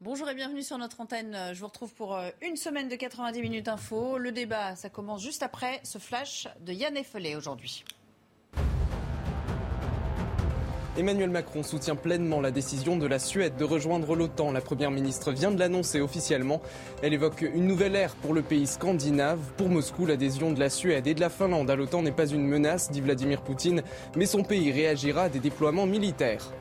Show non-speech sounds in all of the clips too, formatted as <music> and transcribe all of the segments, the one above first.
Bonjour et bienvenue sur notre antenne. Je vous retrouve pour euh, une semaine de 90 minutes info. Le débat, ça commence juste après ce flash de Yann Effelé aujourd'hui. Emmanuel Macron soutient pleinement la décision de la Suède de rejoindre l'OTAN. La Première ministre vient de l'annoncer officiellement. Elle évoque une nouvelle ère pour le pays scandinave. Pour Moscou, l'adhésion de la Suède et de la Finlande à l'OTAN n'est pas une menace, dit Vladimir Poutine, mais son pays réagira à des déploiements militaires.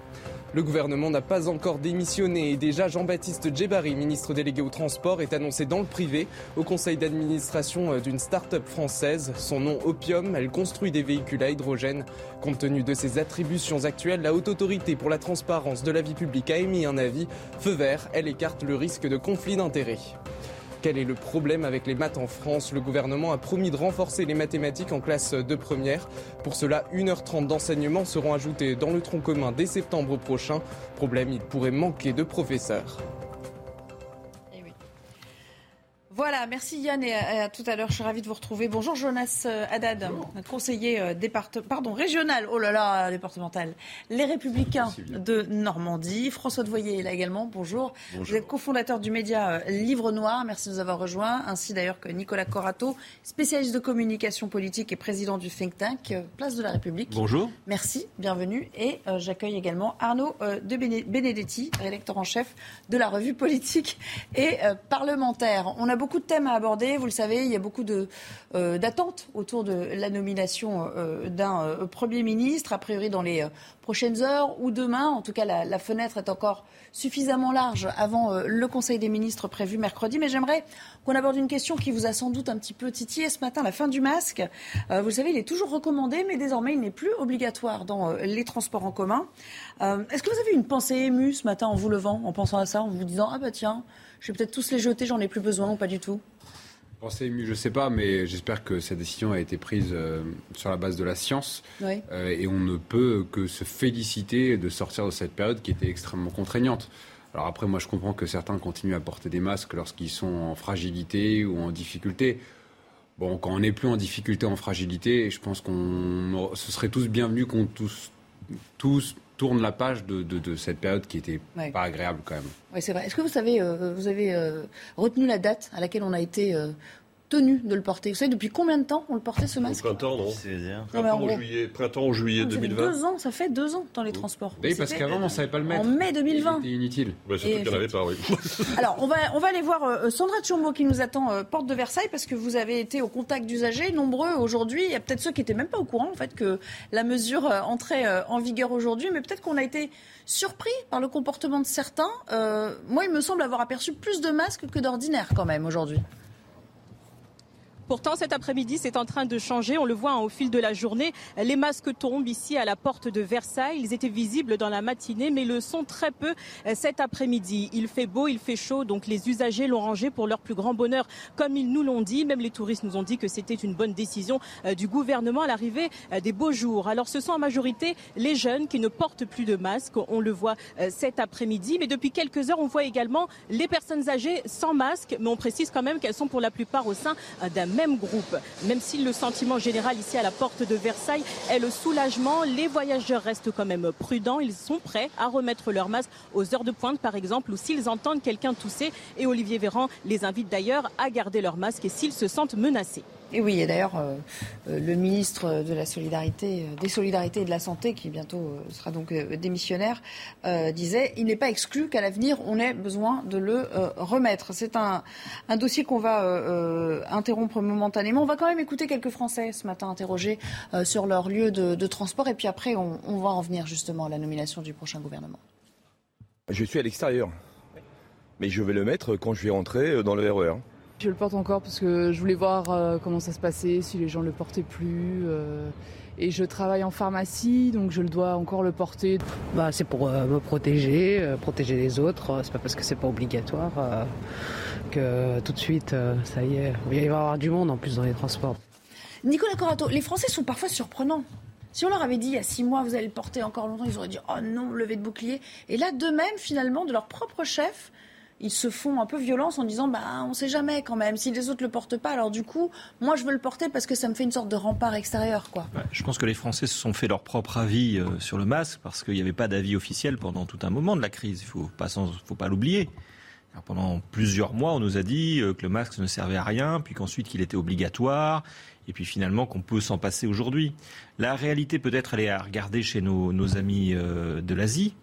Le gouvernement n'a pas encore démissionné et déjà Jean-Baptiste Djebari, ministre délégué au transport, est annoncé dans le privé au conseil d'administration euh, d'une start-up française. Son nom Opium, elle construit des véhicules à hydrogène. Compte tenu de ses attributions actuelles, la haute autorité pour la transparence de la vie publique a émis un avis. Feu vert, elle écarte le risque de conflit d'intérêts. Quel est le problème avec les maths en France? Le gouvernement a promis de renforcer les mathématiques en classe de première. Pour cela, 1h30 d'enseignement seront ajoutés dans le tronc commun dès septembre prochain. Problème, il pourrait manquer de professeurs. Voilà, merci Yann et à, tout à l'heure. Je suis ravie de vous retrouver. Bonjour Jonas euh, Haddad, notre conseiller euh, pardon, régional, oh là là, départemental, les Républicains de Normandie. François Devoyer est là également. Bonjour. Vous êtes cofondateur du média euh, Livre Noir. Merci de nous avoir rejoints. Ainsi d'ailleurs que Nicolas Corato, spécialiste de communication politique et président du think tank Place de la République. Bonjour. Merci, bienvenue. Et j'accueille également Arnaud de Benedetti, rédacteur en chef de la revue politique et parlementaire. On a beaucoup beaucoup de thèmes à aborder. Vous le savez, il y a beaucoup euh, d'attentes autour de la nomination euh, d'un euh, Premier ministre, a priori dans les prochaines heures ou demain. En tout cas, la, fenêtre est encore suffisamment large avant le Conseil des ministres prévu mercredi. Mais j'aimerais qu'on aborde une question qui vous a sans doute un petit peu titillé ce matin, la fin du masque. vous le savez, il est toujours recommandé, mais désormais, il n'est plus obligatoire dans les transports en commun. Est-ce que vous avez une pensée émue ce matin en vous levant, en pensant à ça, en vous disant, ah bah tiens, je vais peut-être tous les jeter, j'en ai plus besoin ou pas du tout Pensez ému, je ne sais pas, mais j'espère que cette décision a été prise euh, sur la base de la science. Euh, et on ne peut que se féliciter de sortir de cette période qui était extrêmement contraignante. Alors après, moi, je comprends que certains continuent à porter des masques lorsqu'ils sont en fragilité ou en difficulté. Bon, quand on n'est plus en difficulté, en fragilité, je pense qu'on ce serait tous bienvenus qu'on tous, tous tourne la page de, cette période qui était pas agréable quand même. Oui, c'est vrai. Est-ce que vous savez, euh, vous avez euh, retenu la date à laquelle on a été euh, tenu de le porter. Vous savez depuis combien de temps on le portait ce masque Au printemps, non Printemps, ou juillet, printemps ou juillet 2020. Deux ans, ça fait deux ans dans les transports. Oui, parce qu'avant on ne savait pas le mettre. En mai 2020. C'était inutile. Surtout qu'il n'y en avait pas, oui. Alors on va, on va aller voir euh, Sandra Tchombo qui nous attend euh, porte de Versailles parce que vous avez été au contact d'usagers nombreux aujourd'hui. Il y a peut-être ceux qui n'étaient même pas au courant en fait que la mesure euh, entrait en vigueur aujourd'hui, mais peut-être qu'on a été surpris par le comportement de certains. moi, il me semble avoir aperçu plus de masques que d'ordinaire quand même aujourd'hui. Pourtant, cet après-midi, c'est en train de changer. On le voit hein, au fil de la journée. Les masques tombent ici à la porte de Versailles. Ils étaient visibles dans la matinée, mais le sont très peu euh, cet après-midi. Il fait beau, il fait chaud, donc les usagers l'ont rangé pour leur plus grand bonheur, comme ils nous l'ont dit. Même les touristes nous ont dit que c'était une bonne décision euh, du gouvernement à l'arrivée euh, des beaux jours. Alors, ce sont en majorité les jeunes qui ne portent plus de masque. On le voit cet après-midi. Mais depuis quelques heures, on voit également les personnes âgées sans masque. Mais on précise quand même qu'elles sont pour la plupart au sein d'un même groupe. Même si le sentiment général ici à la porte de Versailles est le soulagement, les voyageurs restent quand même prudents. Ils sont prêts à remettre leur masque aux heures de pointe, par exemple, ou s'ils entendent quelqu'un tousser. Et Olivier Véran les invite d'ailleurs à garder leur masque et s'ils se sentent menacés. Et oui, et d'ailleurs, euh, euh, le ministre de la Solidarité, euh, des Solidarités et de la Santé, qui bientôt sera donc démissionnaire, disait il n'est pas exclu qu'à l'avenir, on ait besoin de le remettre. C'est un, dossier qu'on va interrompre momentanément. On va quand même écouter quelques Français ce matin interrogés sur leur lieu de, transport, et puis après, on, on va en venir justement à la nomination du prochain gouvernement. Je suis à l'extérieur, mais je vais le mettre quand je vais rentrer dans le RER. Je le porte encore parce que je voulais voir euh, comment ça se passait, si les gens ne le portaient plus. Euh, et je travaille en pharmacie, donc je le dois encore le porter. Bah, c'est pour euh, me protéger, protéger les autres. C'est pas parce que c'est pas obligatoire que tout de suite, ça y est, il va y avoir du monde en plus dans les transports. Nicolas Corato, les Français sont parfois surprenants. Si on leur avait dit il y a six mois, vous allez le porter encore longtemps, ils auraient dit oh non, levé de bouclier. Et là, de même, finalement, de leur propre chef, ils se font un peu violence en disant bah on sait jamais quand même si les autres le portent pas alors du coup moi je veux le porter parce que ça me fait une sorte de rempart extérieur quoi. je pense que les Français se sont fait leur propre avis euh, sur le masque parce qu'il n'y avait pas d'avis officiel pendant tout un moment de la crise il faut pas faut pas l'oublier. pendant plusieurs mois, on nous a dit que le masque ne servait à rien, puis qu'ensuite qu'il était obligatoire, et puis finalement qu'on peut s'en passer aujourd'hui. La réalité peut-être, elle est à regarder chez nos, amis de l'Asie.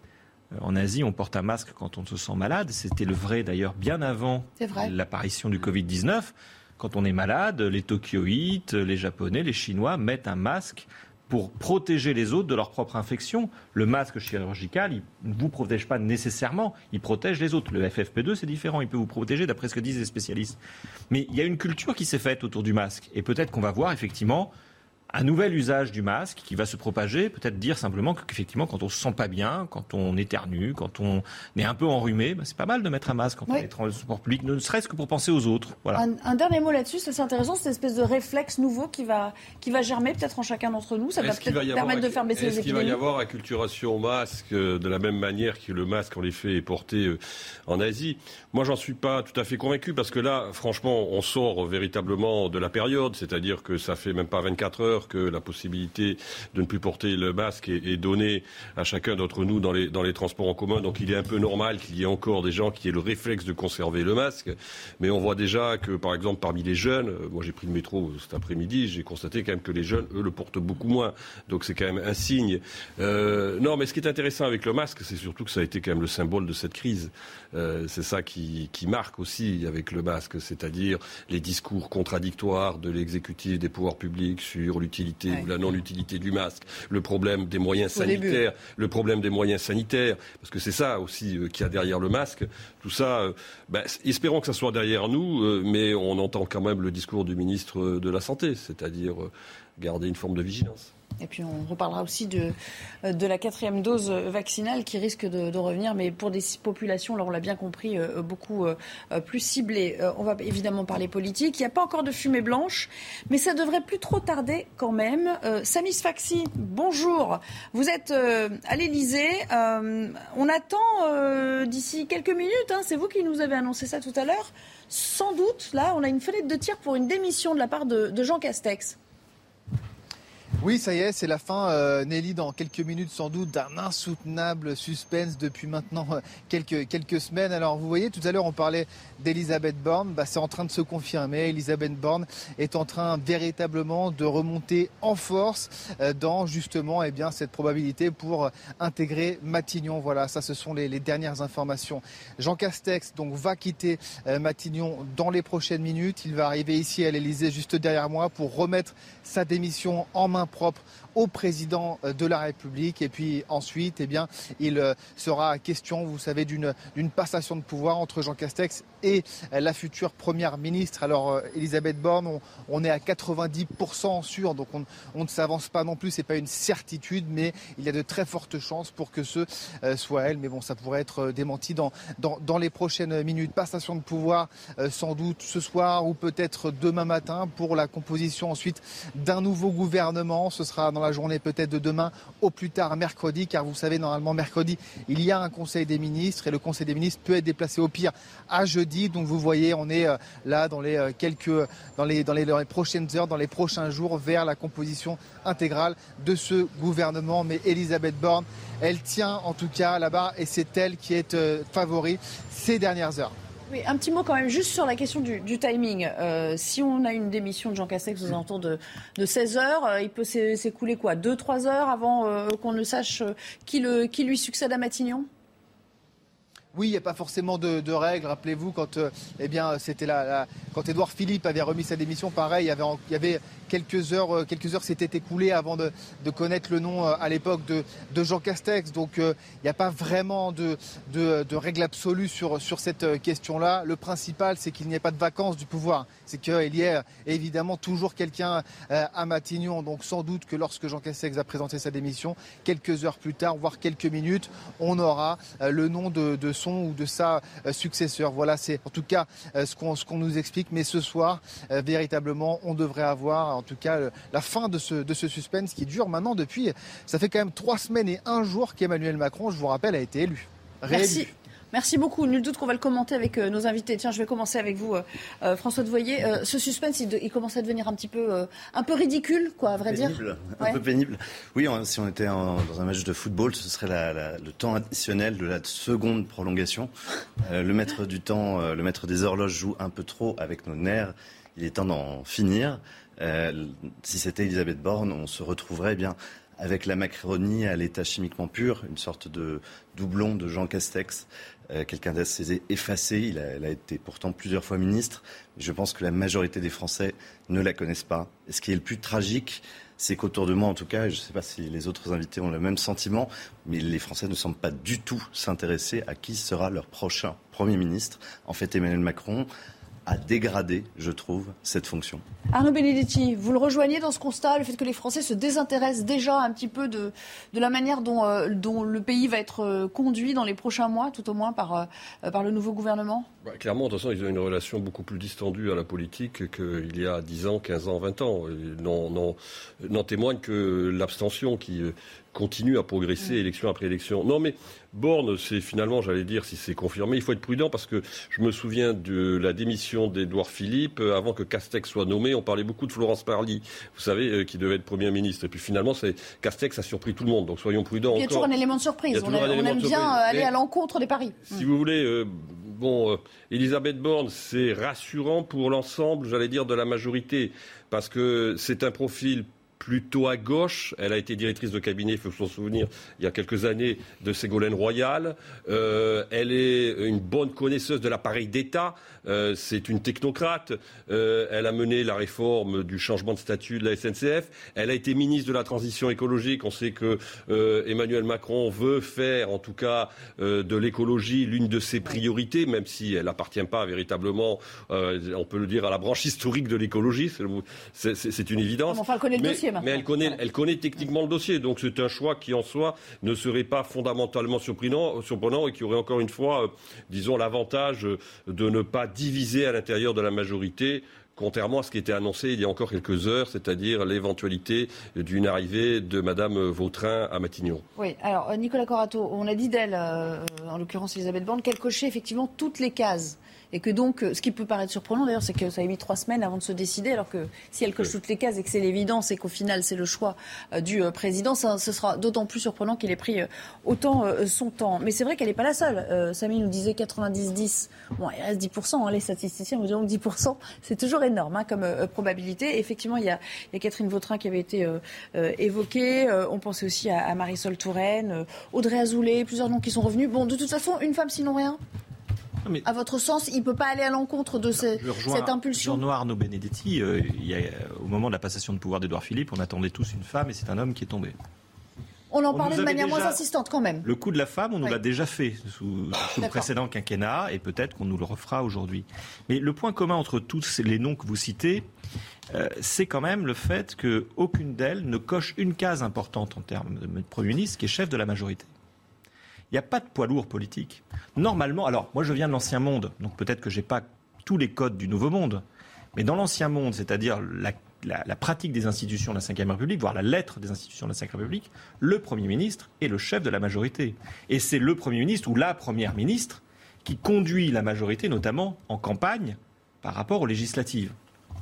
En Asie, on porte un masque quand on se sent malade. C'était le vrai d'ailleurs bien avant l'apparition du Covid-19. Quand on est malade, les Tokyoïtes, les Japonais, les Chinois mettent un masque pour protéger les autres de leur propre infection. Le masque chirurgical, il ne vous protège pas nécessairement, il protège les autres. Le FFP2, c'est différent, il peut vous protéger d'après ce que disent les spécialistes. Mais il y a une culture qui s'est faite autour du masque. Et peut-être qu'on va voir effectivement un nouvel usage du masque qui va se propager, peut-être dire simplement qu'effectivement, quand on se sent pas bien, quand on éternue, quand on est un peu enrhumé, bah, c'est pas mal de mettre un masque quand on est dans le sport public, ne serait-ce que pour penser aux autres. Voilà. Un, dernier mot là-dessus, c'est intéressant, cette espèce de réflexe nouveau qui va, qui va germer peut-être en chacun d'entre nous. Ça va peut-être permettre de faire baisser les épidémies. Est-ce qu'il va y avoir acculturation au masque euh, de la même manière que le masque, en effet, est porté euh, en Asie? Moi, j'en suis pas tout à fait convaincu parce que là, franchement, on sort véritablement de la période, c'est-à-dire que ça fait même pas 24 heures que la possibilité de ne plus porter le masque est, donnée à chacun d'entre nous dans les, dans les transports en commun. Donc il est un peu normal qu'il y ait encore des gens qui aient le réflexe de conserver le masque. Mais on voit déjà que, par exemple, parmi les jeunes, euh, moi j'ai pris le métro cet après-midi, j'ai constaté quand même que les jeunes, eux, le portent beaucoup moins. Donc c'est quand même un signe. Euh, non, mais ce qui est intéressant avec le masque, c'est surtout que ça a été quand même le symbole de cette crise. Euh, c'est ça qui, qui, marque aussi avec le masque, c'est-à-dire les discours contradictoires de l'exécutif des pouvoirs publics sur l'utilité ou la non-utilité du masque, le problème des moyens sanitaires, le problème des moyens sanitaires, parce que c'est ça aussi euh, qu'il y a derrière le masque. Tout ça, euh, ben, espérons que ça soit derrière nous, mais on entend quand même le discours du ministre de la Santé, c'est-à-dire garder une forme de vigilance. Et puis on reparlera aussi de, la quatrième dose vaccinale qui risque de, revenir, mais pour des populations, là on l'a bien compris, euh, beaucoup euh, plus ciblées. Euh, on va évidemment parler politique. Il n'y a pas encore de fumée blanche, mais ça devrait plus trop tarder quand même. Samis Faxi, bonjour. Vous êtes à l'Elysée. on attend d'ici quelques minutes, hein, c'est vous qui nous avez annoncé ça tout à l'heure. Sans doute, là, on a une fenêtre de tir pour une démission de la part de Jean Castex. Oui, ça y est, c'est la fin, euh, Nelly, dans quelques minutes sans doute, d'un insoutenable suspense depuis maintenant euh, quelques, quelques semaines. Alors vous voyez, tout à l'heure on parlait d'Elisabeth Borne, bah, c'est en train de se confirmer. Elisabeth Borne est en train véritablement de remonter en force euh, dans justement eh bien, cette probabilité pour intégrer Matignon. Voilà, ça ce sont les, les dernières informations. Jean Castex donc va quitter Matignon dans les prochaines minutes. Il va arriver ici à l'Elysée juste derrière moi pour remettre sa démission en main propre au président euh, de la République. Et puis ensuite, eh bien, il euh, sera question, vous savez, d'une passation de pouvoir entre Jean Castex et euh, la future première ministre. Alors, Elisabeth Borne, on, est à 90% sûr, donc on, ne s'avance pas non plus, c'est pas une certitude, mais il y a de très fortes chances pour que ce soit elle. Mais bon, ça pourrait être démenti dans, dans, dans les prochaines minutes. Passation de pouvoir, sans doute ce soir ou peut-être demain matin pour la composition ensuite d'un nouveau gouvernement. Ce sera dans la journée peut-être de demain au plus tard mercredi, car vous savez, normalement mercredi, il y a un Conseil des ministres et le Conseil des ministres peut être déplacé au pire à jeudi. Donc vous voyez, on est euh, là dans les euh, quelques, dans les, dans les, prochaines heures, dans les prochains jours, vers la composition intégrale de ce gouvernement. Mais Elisabeth Borne, elle tient en tout cas là-bas et c'est elle qui est euh, favori ces dernières heures. Oui, un petit mot quand même, juste sur la question du, timing. Si on a une démission de Jean Castex aux alentours de, de 16 heures, il peut s'écouler quoi? 2-3 heures avant qu'on ne sache qui, le, qui lui succède à Matignon? Oui, il n'y a pas forcément de, règles. Rappelez-vous, quand, eh c'était la, quand Édouard Philippe avait remis sa démission, pareil, il y avait, quelques heures, euh, quelques heures s'étaient écoulées avant de, connaître le nom euh, à l'époque de, Jean Castex. Donc euh, il n'y a pas vraiment de, de, règle absolue sur, cette question-là. Le principal, c'est qu'il n'y ait pas de vacances du pouvoir. C'est qu'il y ait évidemment toujours quelqu'un à Matignon. Donc sans doute que lorsque Jean Castex a présenté sa démission, quelques heures plus tard, voire quelques minutes, on aura le nom de, son ou de sa successeur. Voilà, c'est en tout cas ce qu'on nous explique. Mais ce soir, véritablement, on devrait avoir en tout cas la fin de ce, de ce suspense qui dure maintenant depuis, ça fait quand même trois semaines et un jour qu'Emmanuel Macron, je vous rappelle, a été élu. Merci. Merci beaucoup. Nul doute qu'on va le commenter avec euh, nos invités. Tiens, je vais commencer avec vous, euh, François Devoyer. ce suspense, il, commence à devenir un petit peu, un peu ridicule, quoi, à vrai dire. Un peu pénible. Oui, si on était dans un match de football, ce serait le temps additionnel de la seconde prolongation. le maître du temps, le maître des horloges joue un peu trop avec nos nerfs. Il est temps d'en finir. si c'était Elisabeth Borne, on se retrouverait eh bien avec la Macronie à l'état chimiquement pur, une sorte de doublon de Jean Castex, euh, quelqu'un d'assez effacé. Il a, été pourtant plusieurs fois ministre. je pense que la majorité des Français ne la connaissent pas. Et ce qui est le plus tragique, c'est qu'autour de moi, en tout cas, je ne sais pas si les autres invités ont le même sentiment, mais les Français ne semblent pas du tout s'intéresser à qui sera leur prochain Premier ministre. En fait, Emmanuel Macron a dégradé, je trouve, cette fonction. Arnaud Benedetti, vous le rejoignez dans ce constat, le fait que les Français se désintéressent déjà un petit peu de, de la manière dont, euh, dont, le pays va être euh, conduit dans les prochains mois, tout au moins par, euh, par le nouveau gouvernement? Bah, Clairement, de toute façon, ils ont une relation beaucoup plus distendue à la politique qu'il y a 10 ans, 15 ans, 20 ans. N'en témoigne que l'abstention qui continue à progresser élection après élection. Non, mais Borne, c'est finalement, j'allais dire, si c'est confirmé, il faut être prudent parce que je me souviens de la démission d'Edouard Philippe. Euh, avant que Castex soit nommé, on parlait beaucoup de Florence Parly, vous savez, euh, qui devait être Premier ministre. Et puis finalement, Castex a surpris tout le monde. Donc soyons prudents. Il y a toujours un élément de surprise. On, aime bien euh, aller à l'encontre des paris. Si vous voulez, bon, Elisabeth Borne, c'est rassurant pour l'ensemble, j'allais dire, de la majorité. Parce que c'est un profil plutôt à gauche. Elle a été directrice de cabinet, il faut s'en souvenir, il y a quelques années, de Ségolène Royal. Euh, elle est une bonne connaisseuse de l'appareil d'État. Euh, c'est une technocrate. Euh, elle a mené la réforme du changement de statut de la SNCF. Elle a été ministre de la transition écologique. On sait que Emmanuel Macron veut faire, en tout cas, de l'écologie l'une de ses priorités, même si elle n'appartient pas véritablement, on peut le dire, à la branche historique de l'écologie. C'est une évidence. Enfin, connaît le dossier mais elle connaît, elle connaît techniquement le dossier. Donc c'est un choix qui en soi ne serait pas fondamentalement surprenant, surprenant et qui aurait encore une fois, euh, disons, l'avantage de ne pas diviser à l'intérieur de la majorité contrairement à ce qui était annoncé il y a encore quelques heures, c'est-à-dire l'éventualité d'une arrivée de Madame Vautrin à Matignon. Oui, alors euh, Nicolas Corato, on a dit d'elle, euh, en l'occurrence Elisabeth Borne, qu'elle cochait effectivement toutes les cases et que donc, ce qui peut paraître surprenant d'ailleurs, c'est que ça a mis trois semaines avant de se décider, alors que si elle coche toutes les cases et que c'est l'évidence et qu'au final c'est le choix euh, du euh, président, ça, ce sera d'autant plus surprenant qu'il ait pris euh, autant son temps. Mais c'est vrai qu'elle n'est pas la seule. Samy nous disait 90-10. Bon, il reste 10%. Hein, les statisticiens nous diront que 10%, c'est toujours énorme hein, comme probabilité. effectivement, il y, a, Catherine Vautrin qui avait été évoquée. on pensait aussi à, à Marisol Touraine, Audrey Azoulay, plusieurs noms qui sont revenus. Bon, de toute façon, une femme sinon rien à votre sens, il ne peut pas aller à l'encontre de cette impulsion Jean Arnaud Benedetti, euh, au moment de la passation de pouvoir d'Edouard Philippe, on attendait tous une femme et c'est un homme qui est tombé. On en parlait de manière moins insistante quand même. Le coup de la femme, on nous l'a déjà fait sous, le précédent quinquennat et peut-être qu'on nous le refera aujourd'hui. Mais le point commun entre tous les noms que vous citez, euh, c'est quand même le fait qu'aucune d'elles ne coche une case importante en termes de Premier ministre, qui est chef de la majorité. Il n'y a pas de poids lourd politique. Normalement, alors moi je viens de l'ancien monde, donc peut-être que je n'ai pas tous les codes du nouveau monde, mais dans l'ancien monde, c'est-à-dire la, pratique des institutions de la Ve République, voire la lettre des institutions de la Ve République, le Premier ministre est le chef de la majorité. Et c'est le Premier ministre ou la Première ministre qui conduit la majorité, notamment en campagne, par rapport aux législatives.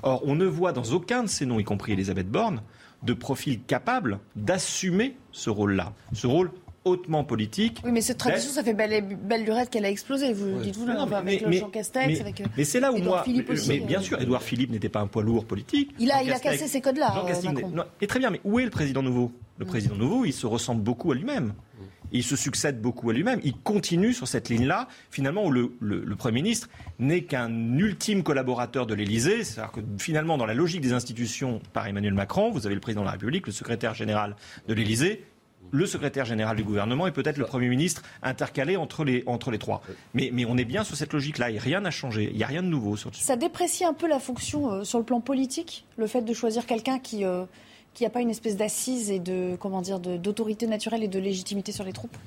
Or, on ne voit dans aucun de ces noms, y compris Elisabeth Borne, de profil capable d'assumer ce rôle-là. Ce rôle hautement politique. Oui, mais cette tradition, ça fait belle, belle lurette qu'elle a explosé. Vous dites-vous, non, avec Jean Castex, avec euh, Mais c'est là où moi. mais bien euh, sûr, Édouard Philippe n'était pas un poids lourd politique. Il a, il a cassé ces codes-là. Euh, et très bien, mais où est le président nouveau? Le président nouveau, il se ressemble beaucoup à lui-même. Il se succède beaucoup à lui-même. Il continue sur cette ligne-là, finalement, où le, le Premier ministre n'est qu'un ultime collaborateur de l'Élysée. C'est-à-dire que finalement, dans la logique des institutions par Emmanuel Macron, vous avez le président de la République, le secrétaire général de l'Élysée, le secrétaire général du gouvernement et peut-être le Premier ministre intercalé entre les, entre les trois. Mais, mais on est bien sur cette logique-là et rien n'a changé. Il n'y a rien de nouveau. Sur... Ça déprécie un peu la fonction euh, sur le plan politique, le fait de choisir quelqu'un qui... Euh, qui n'a pas une espèce d'assise et de comment dire d'autorité naturelle et de légitimité sur les troupes?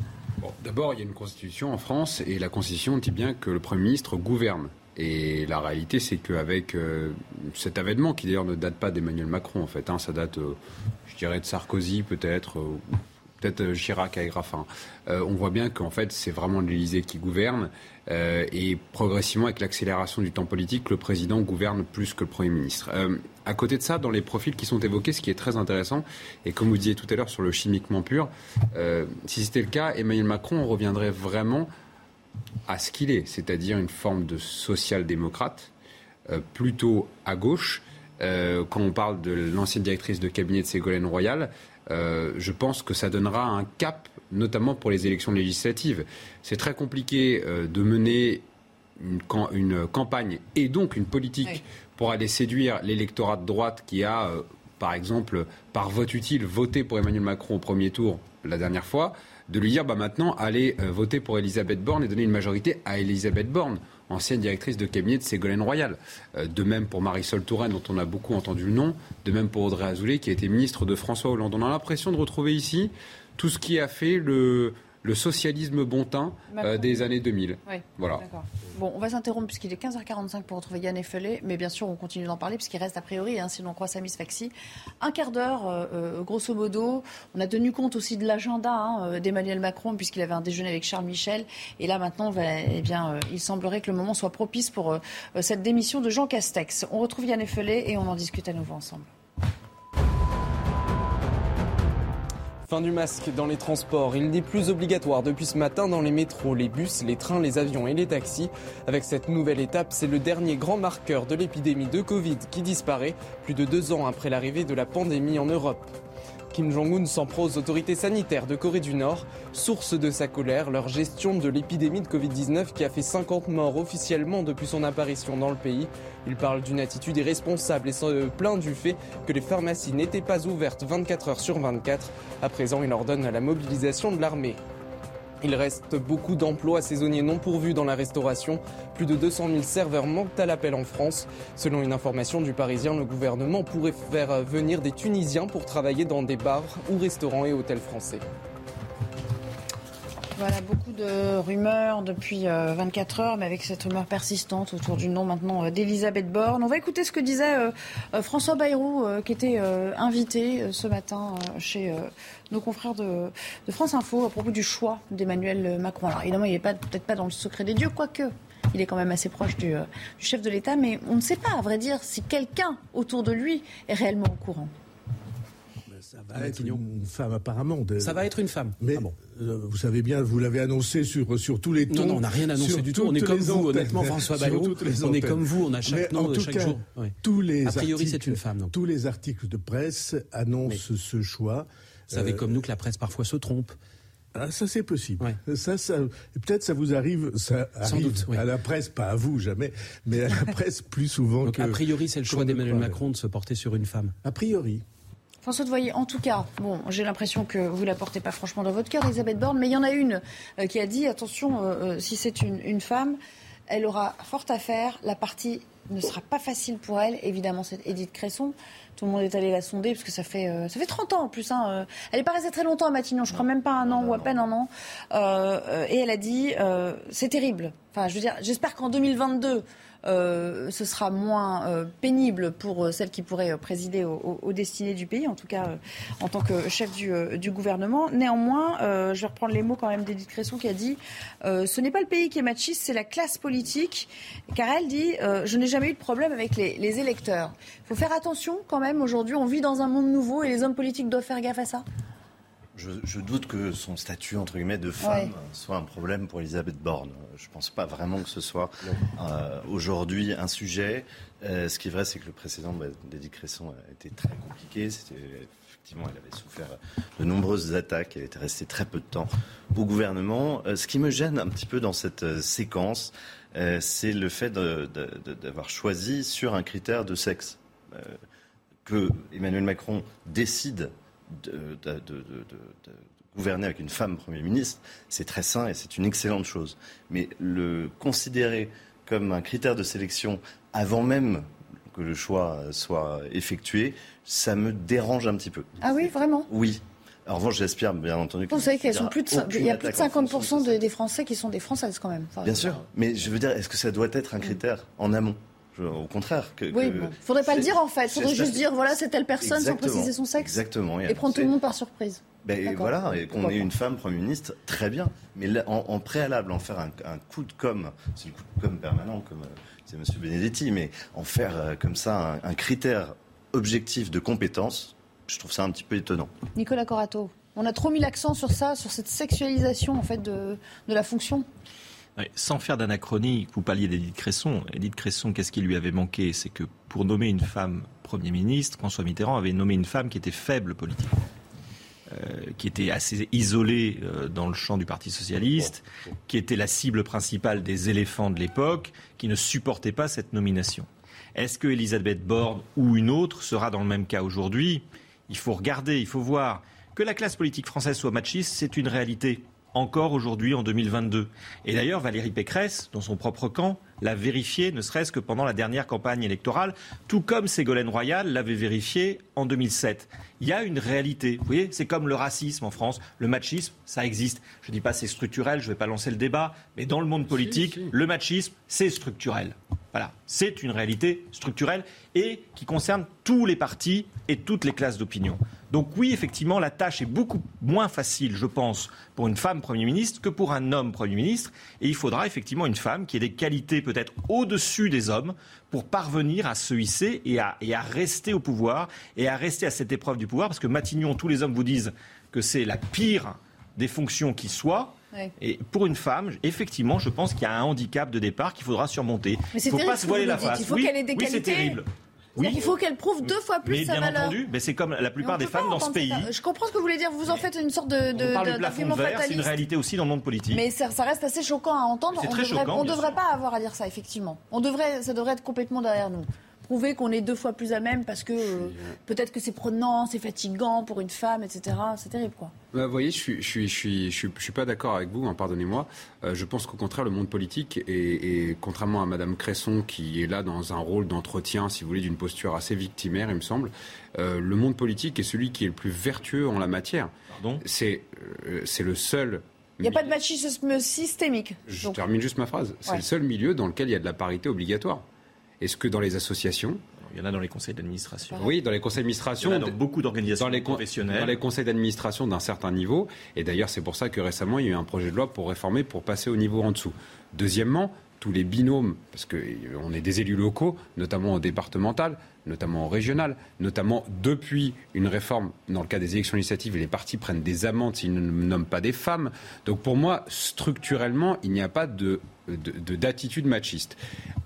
D'abord, il y a une constitution en France et la constitution dit bien que le Premier ministre gouverne. Et la réalité, c'est qu'avec euh, cet avènement, qui d'ailleurs ne date pas d'Emmanuel Macron, en fait, hein, ça date, je dirais, de Sarkozy peut-être, peut-être Chirac avec Raffin. on voit bien qu'en fait, c'est vraiment l'Élysée qui gouverne. et progressivement, avec l'accélération du temps politique, le président gouverne plus que le Premier ministre. à côté de ça, dans les profils qui sont évoqués, ce qui est très intéressant, et comme vous disiez tout à l'heure sur le chimiquement pur, si c'était le cas, Emmanuel Macron reviendrait vraiment à ce qu'il est, c'est-à-dire une forme de social-démocrate, euh, plutôt à gauche. Euh, quand on parle de l'ancienne directrice de cabinet de Ségolène Royal, euh, je pense que ça donnera un cap, notamment pour les élections législatives. C'est très compliqué de mener une, campagne et donc une politique pour aller séduire l'électorat de droite qui a, par exemple, par vote utile, voté pour Emmanuel Macron au premier tour la dernière fois de lui dire bah, maintenant allez euh, voter pour Elisabeth Borne et donner une majorité à Elisabeth Borne, ancienne directrice de cabinet de Ségolène Royal. Euh, de même pour Marisol Touraine, dont on a beaucoup entendu le nom, de même pour Audrey Azoulay, qui a été ministre de François Hollande. On a l'impression de retrouver ici tout ce qui a fait le, le socialisme bontain euh, des années 2000. Oui, voilà. Bon, on va s'interrompre puisqu'il est 15h45 pour retrouver Yann Effelé, mais bien sûr, on continue d'en parler puisqu'il reste a priori, hein, si l'on croit Samis Faxi, un quart d'heure, euh, euh, grosso modo. On a tenu compte aussi de l'agenda hein, d'Emmanuel Macron puisqu'il avait un déjeuner avec Charles Michel. Et là, maintenant, eh bien, il semblerait que le moment soit propice pour cette démission de Jean Castex. On retrouve Yann Effelé et on en discute à nouveau ensemble. Fin du masque dans les transports. Il n'est plus obligatoire depuis ce matin dans les métros, les bus, les trains, les avions et les taxis. Avec cette nouvelle étape, c'est le dernier grand marqueur de l'épidémie de Covid qui disparaît plus de deux ans après l'arrivée de la pandémie en Europe. Kim Jong-un s'en prend aux autorités sanitaires de Corée du Nord. Source de sa colère, leur gestion de l'épidémie de Covid-19 qui a fait 50 morts officiellement depuis son apparition dans le pays. Il parle d'une attitude irresponsable et se plaint du fait que les pharmacies n'étaient pas ouvertes 24 heures sur 24. À présent, il ordonne la mobilisation de l'armée. Il reste beaucoup d'emplois saisonniers non pourvus dans la restauration. Plus de 200 000 serveurs manquent à l'appel en France. Selon une information du Parisien, le gouvernement pourrait faire venir des Tunisiens pour travailler dans des bars ou restaurants et hôtels français. Voilà, beaucoup de rumeurs depuis 24 euh, heures, mais avec cette rumeur persistante autour du nom maintenant euh, d'Elisabeth Borne. On va écouter ce que disait euh, François Bayrou, qui était invité ce matin chez nos confrères de, France Info à propos du choix d'Emmanuel Macron. Alors évidemment, il n'est peut-être pas dans le secret des dieux, quoique il est quand même assez proche du, du chef de l'État, mais on ne sait pas, à vrai dire, si quelqu'un autour de lui est réellement au courant. Ça va être une femme apparemment. Ça va être une femme. Mais ah euh, vous savez bien, vous l'avez annoncé sur, sur tous les tons. Non, non on n'a rien annoncé du tout. On est comme vous, honnêtement, <laughs> François Bayrou. On est comme vous, on a chaque nom de chaque jour. Tous les a priori, c'est une femme. Tous les articles de presse annoncent ce choix. Vous savez euh, comme nous que la presse parfois se trompe. Ah, ça c'est possible. Ça, ça peut-être ça vous arrive, ça arrive à la presse, pas à vous jamais, mais à la <laughs> presse plus souvent Donc, que. A priori, c'est le choix d'Emmanuel Macron de se porter sur une femme. A priori. François de Voyer, en tout cas, bon, j'ai l'impression que vous ne la portez pas franchement dans votre cœur, Elisabeth Borne, mais il y en a une euh, qui a dit attention, euh, euh, si c'est une, femme, elle aura fort à faire. La partie ne sera pas facile pour elle. Évidemment, c'est Edith Cresson. Tout le monde est allé la sonder parce que ça fait, ça fait 30 ans en plus. Hein, elle est pas restée très longtemps à Matignon, je crois même pas un an ou à peine un an. et elle a dit c'est terrible. Enfin, je veux dire, j'espère qu'en 2022 euh, ce sera moins euh, pénible pour euh, celle qui pourrait présider aux, destinées du pays, en tout cas en tant que chef du, gouvernement. Néanmoins, je vais reprendre les mots quand même d'Edith Cresson qui a dit ce n'est pas le pays qui est machiste, c'est la classe politique. Car elle dit je n'ai jamais eu de problème avec les, les électeurs. Il faut faire attention quand même. Aujourd'hui, on vit dans un monde nouveau et les hommes politiques doivent faire gaffe à ça. Je, doute que son statut entre guillemets de femme soit un problème pour Elisabeth Borne. Je ne pense pas vraiment que ce soit euh, aujourd'hui un sujet. Euh, ce qui est vrai, c'est que le précédent bah, d'Eddie Cresson a été très compliqué. effectivement, elle avait souffert de nombreuses attaques. Elle était restée très peu de temps au gouvernement. Euh, ce qui me gêne un petit peu dans cette séquence, c'est le fait d'avoir choisi sur un critère de sexe. que Emmanuel Macron décide de, gouverner avec une femme Premier ministre, c'est très sain et c'est une excellente chose. Mais le considérer comme un critère de sélection avant même que le choix soit effectué, ça me dérange un petit peu. Ah oui, vraiment? Oui. En revanche, j'espère bien entendu que. Vous savez qu'il y a plus de 50% des Français qui sont des Françaises quand même. bien sûr. Mais je veux dire, est-ce que ça doit être un critère en amont? Au contraire. Que, oui, il ne faudrait pas le dire en fait. Il faudrait juste dire voilà, c'est telle personne sans préciser son sexe. Exactement. Et, prendre tout le monde par surprise. Ben, voilà, et qu'on ait une femme Premier ministre, très bien. Mais en, préalable, en faire un, coup de com', c'est le coup de com' permanent, comme euh, c'est M. Benedetti, mais en faire euh, comme ça un, critère objectif de compétence, je trouve ça un petit peu étonnant. Nicolas Corato, on a trop mis l'accent sur ça, sur cette sexualisation en fait de, de la fonction? Sans faire d'anachronie, vous parliez d'Edith Cresson. Edith Cresson, qu'est-ce qui lui avait manqué? C'est que pour nommer une femme Premier ministre, François Mitterrand avait nommé une femme qui était faible politiquement. Euh, qui était assez isolée euh, dans le champ du Parti socialiste, qui était la cible principale des éléphants de l'époque, qui ne supportait pas cette nomination. Est-ce que Elisabeth Borne ou une autre sera dans le même cas aujourd'hui? Il faut regarder, il faut voir. Que la classe politique française soit machiste, c'est une réalité encore aujourd'hui en 2022. Et d'ailleurs, Valérie Pécresse, dans son propre camp, l'a vérifié, ne serait-ce que pendant la dernière campagne électorale, tout comme Ségolène Royal l'avait vérifié en 2007. Il y a une réalité. Vous voyez, c'est comme le racisme en France, le machisme, ça existe. Je ne dis pas c'est structurel, je ne vais pas lancer le débat, mais dans le monde politique, le machisme, c'est structurel. Voilà, c'est une réalité structurelle et qui concerne tous les partis et toutes les classes d'opinion. Donc oui, effectivement, la tâche est beaucoup moins facile, je pense, pour une femme Premier ministre que pour un homme Premier ministre. Et il faudra effectivement une femme qui ait des qualités peut-être au-dessus des hommes pour parvenir à se hisser et à, et à rester au pouvoir et à rester à cette épreuve du pouvoir. Parce que Matignon, tous les hommes vous disent que c'est la pire des fonctions qui soit. Et pour une femme, effectivement, je pense qu'il y a un handicap de départ qu'il faudra surmonter. il ne faut pas se voiler la face. Il faut qu'elle ait des oui, c'est terrible. Oui. Il faut qu'elle prouve deux fois plus mais sa bien entendu, mais c'est comme la plupart des femmes dans ce pays. Je comprends ce que vous voulez dire. Vous en faites une sorte de, de, on parle de plafond de verre, c'est une réalité aussi dans le monde politique. Mais ça, reste assez choquant à entendre. C'est très choquant. On ne devrait pas avoir à dire ça, effectivement. On devrait, ça devrait être complètement derrière nous prouver qu'on est deux fois plus à même parce que euh, peut-être que c'est prenant, c'est fatigant pour une femme, etc. C'est terrible, quoi. Bah, vous voyez, je suis, je suis, je suis, je suis, pas d'accord avec vous, hein, pardonnez-moi. Euh, je pense qu'au contraire, le monde politique, et, contrairement à Madame Cresson, qui est là dans un rôle d'entretien, si vous voulez, d'une posture assez victimaire, il me semble, euh, le monde politique est celui qui est le plus vertueux en la matière. C'est c'est le seul il n'y a pas de machisme systémique. Je termine juste ma phrase. C'est le seul milieu dans lequel il y a de la parité obligatoire. Est-ce que dans les associations il y en a dans les conseils d'administration. Oui, dans les conseils d'administration. Il y en a dans beaucoup d'organisations professionnelles. Dans les conseils d'administration d'un certain niveau. Et d'ailleurs, c'est pour ça que récemment, il y a eu un projet de loi pour réformer, pour passer au niveau en dessous. Deuxièmement, tous les binômes, parce qu'on est des élus locaux, notamment au départemental, notamment au régional, notamment depuis une réforme, dans le cas des élections législatives, les partis prennent des amendes s'ils ne nomment pas des femmes. Donc pour moi, structurellement, il n'y a pas de d'attitude machiste.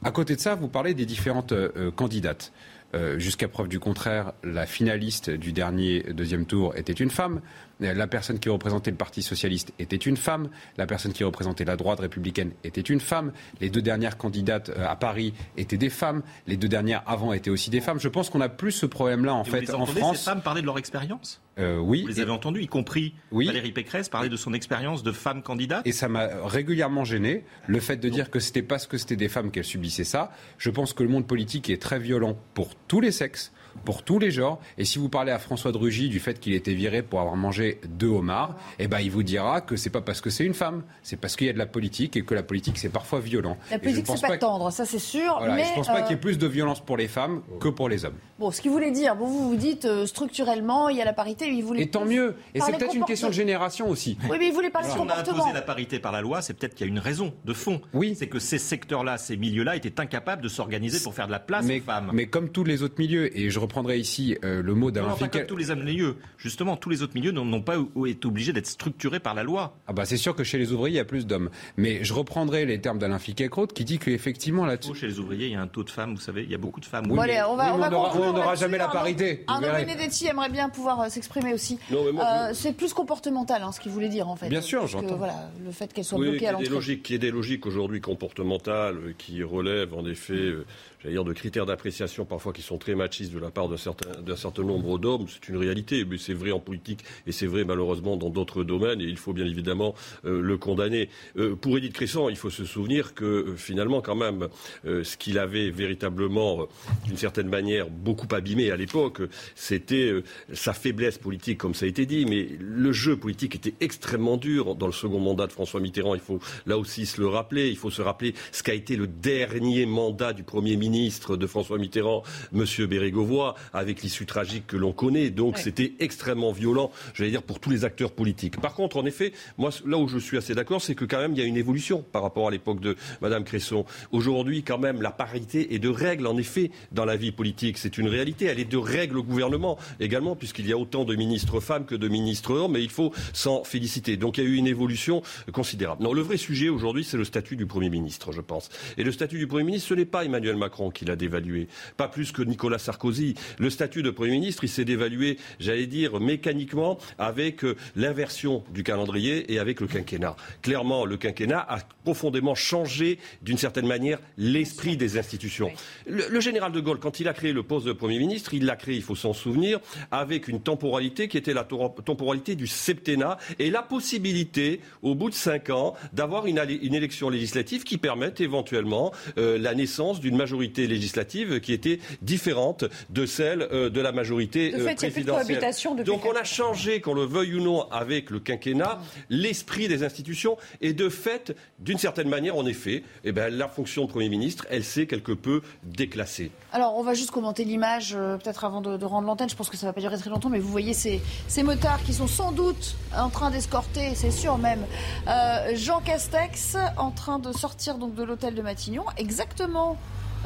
À côté de ça, vous parlez des différentes euh, candidates. Euh, jusqu'à preuve du contraire, la finaliste du dernier deuxième tour était une femme. La personne qui représentait le Parti socialiste était une femme. La personne qui représentait la droite républicaine était une femme. Les deux dernières candidates euh, à Paris étaient des femmes. Les deux dernières avant étaient aussi des femmes. Je pense qu'on a plus ce problème-là en fait en France. Ces femmes parler de leur expérience? Euh, oui. Vous les avez entendues, y compris Valérie Pécresse parler de son expérience de femme candidate? Et ça m'a régulièrement gêné le fait de dire que c'était parce que c'était des femmes qu'elles subissaient ça. Je pense que le monde politique est très violent pour tous les sexes pour tous les genres. Et si vous parlez à François de Rugy du fait qu'il était viré pour avoir mangé deux homards, eh ben, il vous dira que c'est pas parce que c'est une femme, c'est parce qu'il y a de la politique et que la politique c'est parfois violent. La politique c'est pas, tendre, ça c'est sûr. mais je pense pas qu'il y ait euh, plus de violence pour les femmes que pour les hommes. Bon, ce qu'il voulait dire, bon, vous vous dites euh, structurellement il y a la parité, il voulait. Et tant mieux. Et c'est peut-être une question de génération aussi. Oui, mais il voulait parler de comportement. Si on a imposé la parité par la loi, c'est peut-être qu'il y a une raison de fond. Oui. C'est que ces secteurs-là, ces milieux-là étaient incapables de s'organiser pour faire de la place aux femmes. Mais comme tous les autres milieux, et je reprendrai ici euh, le mot d'Alain Finkielkraut. tous les milieux. Justement, tous les autres milieux n'ont pas été obligés d'être structurés par la loi. Ah bah c'est sûr que chez les ouvriers, il y a plus d'hommes. Mais je reprendrai les termes d'Alain Finkielkraut qui dit qu'effectivement là-dessus... Chez les ouvriers, il y a un taux de femmes, vous savez, il y a beaucoup de femmes. on n'aura jamais la parité. Arnaud Benedetti aimerait bien pouvoir euh, s'exprimer aussi. Euh, c'est plus comportemental, hein, ce qu'il voulait dire en fait. Bien sûr, j'entends. Voilà, le fait qu'elle soit bloquée à l'entrée. Qu'il y ait des logiques aujourd'hui comportementales qui relèvent en effet j'allais dire, de critères d'appréciation parfois qui sont très machistes de la part d'un certain, certain nombre d'hommes. C'est une réalité, mais c'est vrai en politique et c'est vrai malheureusement dans d'autres domaines et il faut bien évidemment euh, le condamner. Euh, pour Edith Cresson, il faut se souvenir que euh, finalement, quand même, ce qu'il avait véritablement, d'une certaine manière, beaucoup beaucoup abîmé à l'époque, c'était sa faiblesse politique, comme ça a été dit, mais le jeu politique était extrêmement dur dans le second mandat de François Mitterrand. Il faut là aussi se le rappeler. Il faut se rappeler ce qu'a été le dernier mandat du Premier ministre de François Mitterrand, M. Bérégovoy, avec l'issue tragique que l'on connaît. Donc c'était extrêmement violent, j'allais dire, pour tous les acteurs politiques. Par contre, en effet, moi, là où je suis assez d'accord, c'est que quand même, il y a une évolution par rapport à l'époque de Mme Cresson. Aujourd'hui, quand même, la parité est de règle, en effet, dans la vie politique. C'est une réalité. Elle est de règle au gouvernement également, puisqu'il y a autant de ministres femmes que de ministres hommes, mais il faut s'en féliciter. Donc il y a eu une évolution considérable. Non, le vrai sujet aujourd'hui, c'est le statut du Premier ministre, je pense. Et le statut du Premier ministre, ce n'est pas Emmanuel Macron qui l'a dévalué, pas plus que Nicolas Sarkozy. Le statut de Premier ministre, il s'est dévalué, j'allais dire, mécaniquement avec euh, l'inversion du calendrier et avec le quinquennat. Clairement, le quinquennat a profondément changé, d'une certaine manière, l'esprit des institutions. Le, le, général de Gaulle, quand il a créé le poste de Premier ministre, il l'a créé, il faut s'en souvenir, avec une temporalité qui était la temporalité du septennat et la possibilité, au bout de cinq ans, d'avoir une, une, élection législative qui permette éventuellement euh, la naissance d'une majorité législative qui était différente de celle euh, de la majorité de fait, présidentielle. de Donc on a changé, qu'on le veuille ou non, avec le quinquennat, l'esprit des institutions et de fait, d'une certaine manière, en effet, eh ben, la fonction de Premier ministre, elle s'est quelque peu déclassée. Alors on va juste commenter l'image, euh, peut-être avant de, de rendre l'antenne, je pense que ça ne va pas durer très longtemps, mais vous voyez ces, ces motards qui sont sans doute en train d'escorter, c'est sûr même, euh, Jean Castex en train de sortir donc de l'hôtel de Matignon, exactement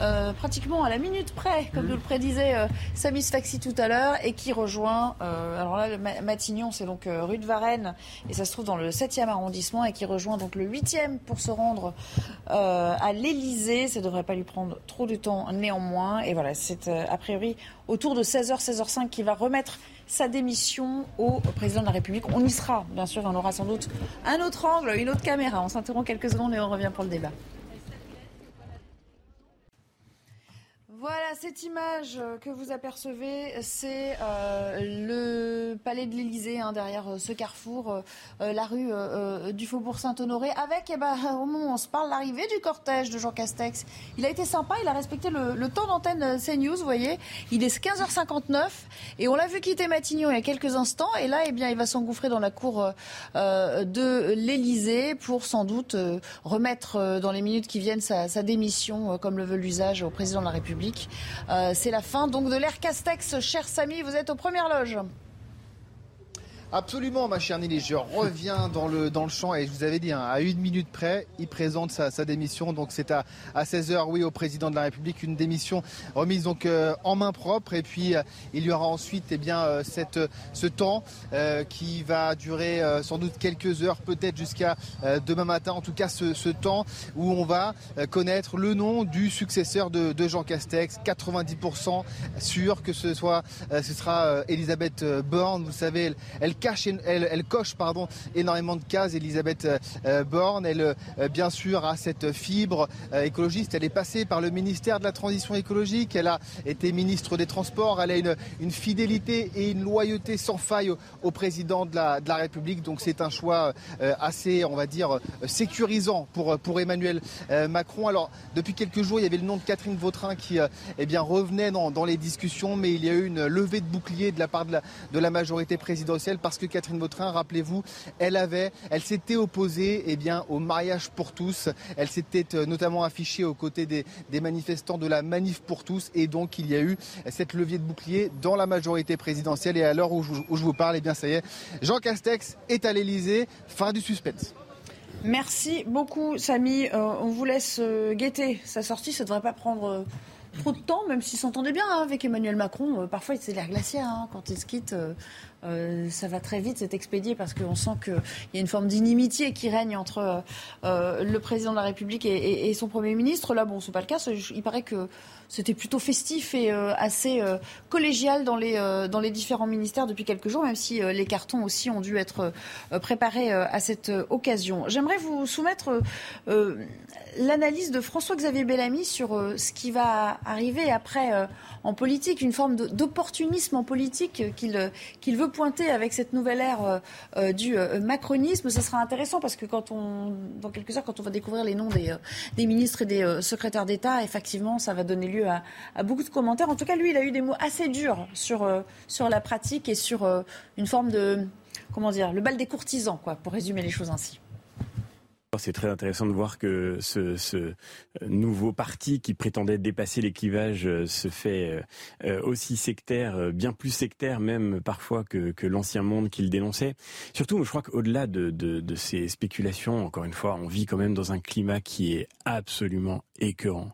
euh, pratiquement à la minute près, comme mmh. nous le prédisait euh, Samis Faxi tout à l'heure, et qui rejoint, euh, alors là, le Matignon, c'est donc euh, rue de Varennes, et ça se trouve dans le 7e arrondissement, et qui rejoint donc le 8e pour se rendre à l'Elysée. Ça ne devrait pas lui prendre trop de temps néanmoins. Et voilà, c'est a priori autour de 16h, 16h05 qui va remettre sa démission au président de la République. On y sera, bien sûr, on aura sans doute un autre angle, une autre caméra. On s'interrompt quelques secondes et on revient pour le débat. Voilà, cette image que vous apercevez, c'est euh, le palais de l'Élysée, hein, derrière euh, ce carrefour, euh, la rue du Faubourg Saint-Honoré, avec, eh ben, <laughs> au moment on se parle, l'arrivée du cortège de Jean Castex. Il a été sympa, il a respecté le, temps d'antenne CNews, vous voyez. Il est 15h59 et on l'a vu quitter Matignon il y a quelques instants. Et là, eh bien, il va s'engouffrer dans la cour de l'Élysée pour sans doute remettre dans les minutes qui viennent sa démission, comme le veut l'usage, au président de la République. Euh, c'est la fin donc de l'ère Castex. Cher Samy, vous êtes aux premières loges. Absolument, ma chère Nelly. Je reviens dans le, dans le champ et je vous avais dit, hein, à une minute près, il présente sa, sa démission. Donc c'est à, à 16h, oui, au président de la République, une démission remise donc euh, en main propre. Et puis euh, il y aura ensuite eh bien, euh, cette, ce temps qui va durer sans doute quelques heures, peut-être jusqu'à demain matin. En tout cas, ce, ce, temps où on va connaître le nom du successeur de, de Jean Castex. 90% sûr que ce, soit, ce sera Elisabeth Borne. Vous savez, elle elle, coche énormément de cases, Elisabeth euh, Borne. Elle, euh, bien sûr, a cette fibre euh, écologiste. Elle est passée par le ministère de la Transition écologique. Elle a été ministre des Transports. Elle a une, fidélité et une loyauté sans faille au, président de la, République. Donc c'est un choix euh, assez, on va dire, sécurisant pour, Emmanuel euh, Macron. Alors, depuis quelques jours, il y avait le nom de Catherine Vautrin qui eh revenait dans, les discussions, mais il y a eu une levée de bouclier de la part de la majorité présidentielle parce que Catherine Vautrin, rappelez-vous, elle avait, elle s'était opposée eh bien, au mariage pour tous. Elle s'était euh, notamment affichée aux côtés des, manifestants de la manif pour tous. Et donc, il y a eu cette levier de bouclier dans la majorité présidentielle. Et à l'heure où, je vous parle, eh bien, ça y est, Jean Castex est à l'Elysée. Fin du suspense. Merci beaucoup, Samy. Euh, on vous laisse euh, guetter sa sortie. Ça ne devrait pas prendre. Trop de temps, même s'ils s'entendaient bien hein, avec Emmanuel Macron. Parfois, c'est l'air glaciaire hein, quand ils se quittent. Euh, ça va très vite, c'est expédié parce qu'on sent qu'il y a une forme d'inimitié qui règne entre euh, le président de la République et, et, son Premier ministre. Là, bon, c'est pas le cas. Il paraît que c'était plutôt festif et euh, assez euh, collégial dans les, euh, dans les différents ministères depuis quelques jours, même si les cartons aussi ont dû être préparés à cette occasion. J'aimerais vous soumettre l'analyse de François-Xavier Bellamy sur ce qui va arriver après en politique, une forme d'opportunisme en politique qu'il veut pointé avec cette nouvelle ère du macronisme. Ce sera intéressant parce que quand on, dans quelques heures, quand on va découvrir les noms des, des ministres et des secrétaires d'État, effectivement, ça va donner lieu à, à, beaucoup de commentaires. En tout cas, lui, il a eu des mots assez durs sur, sur la pratique et sur une forme de, comment dire, le bal des courtisans, quoi, pour résumer les choses ainsi. C'est très intéressant de voir que ce, ce, nouveau parti qui prétendait dépasser les clivages euh, se fait euh, euh, aussi sectaire, bien plus sectaire même parfois que, l'ancien monde qu'il dénonçait. Surtout, je crois qu'au-delà de, de, de, ces spéculations, encore une fois, on vit quand même dans un climat qui est absolument écœurant.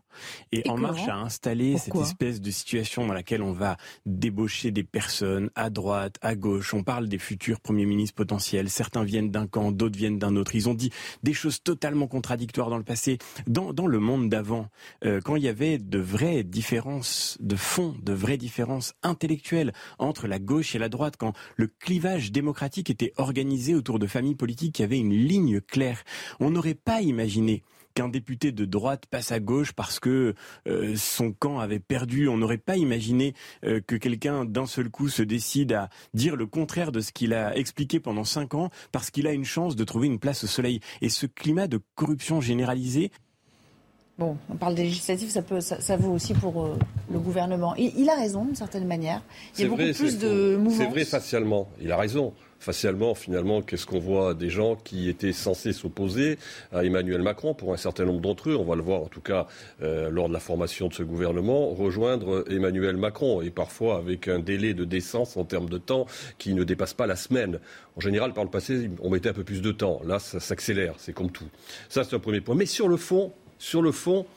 Et En Marche a installé cette espèce de situation dans laquelle on va débaucher des personnes à droite, à gauche. On parle des futurs premiers ministres potentiels. Certains viennent d'un camp, d'autres viennent d'un autre. Ils ont dit des choses totalement contradictoires dans le passé. Dans, dans le monde d'avant, euh, quand il y avait de vraies différences de fond, de vraies différences intellectuelles entre la gauche et la droite, quand le clivage démocratique était organisé autour de familles politiques qui avaient une ligne claire, on n'aurait pas imaginé qu'un député de droite passe à gauche parce que euh, son camp avait perdu. On n'aurait pas imaginé euh, que quelqu'un d'un seul coup se décide à dire le contraire de ce qu'il a expliqué pendant cinq ans parce qu'il a une chance de trouver une place au soleil. Et ce climat de corruption généralisée, Bon, on parle des législatives, ça, peut, ça, vaut aussi pour euh, le gouvernement. Il, il, a raison, d'une certaine manière. Il y a beaucoup plus de mouvements. C'est vrai facialement, il a raison facialement, finalement, qu'est-ce qu'on voit des gens qui étaient censés s'opposer à Emmanuel Macron, pour un certain nombre d'entre eux, on va le voir en tout cas euh, lors de la formation de ce gouvernement, rejoindre Emmanuel Macron, et parfois avec un délai de décence en termes de temps qui ne dépasse pas la semaine. En général, par le passé, on mettait un peu plus de temps. Là, ça s'accélère, c'est comme tout. Ça, c'est un premier point. Mais sur le fond, sur le fond,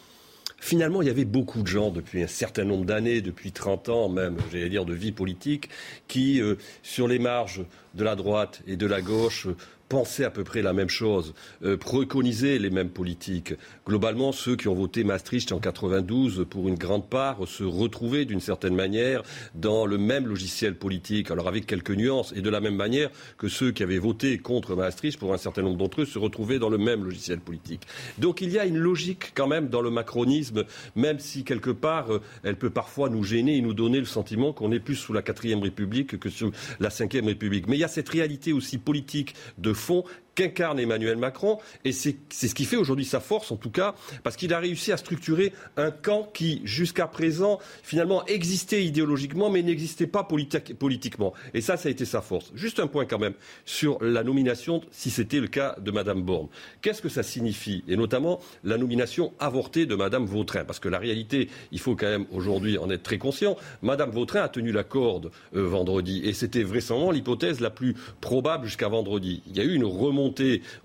finalement, il y avait beaucoup de gens depuis un certain nombre d'années, depuis 30 ans même, j'allais dire, de vie politique, qui, euh, sur les marges de la droite et de la gauche, pensaient à peu près la même chose, euh, préconisaient les mêmes politiques. Globalement, ceux qui ont voté Maastricht en 92, pour une grande part, se retrouvaient d'une certaine manière dans le même logiciel politique, alors avec quelques nuances, et de la même manière que ceux qui avaient voté contre Maastricht, pour un certain nombre d'entre eux, se retrouvaient dans le même logiciel politique. Donc il y a une logique quand même dans le macronisme, même si quelque part, euh, elle peut parfois nous gêner et nous donner le sentiment qu'on est plus sous la quatrième République que sous la cinquième République. Mais il y a cette réalité aussi politique de fond qu'incarne Emmanuel Macron. Et c'est ce qui fait aujourd'hui sa force, en tout cas, parce qu'il a réussi à structurer un camp qui, jusqu'à présent, finalement, existait idéologiquement, mais n'existait pas politiquement. Et ça, ça a été sa force. Juste un point quand même sur la nomination, si c'était le cas de Madame Borne. Qu'est-ce que ça signifie? Et notamment la nomination avortée de Madame Vautrin. Parce que la réalité, il faut quand même aujourd'hui en être très conscient. Madame Vautrin a tenu la corde euh, vendredi. Et c'était vraisemblablement l'hypothèse la plus probable jusqu'à vendredi. Il y a eu une remontée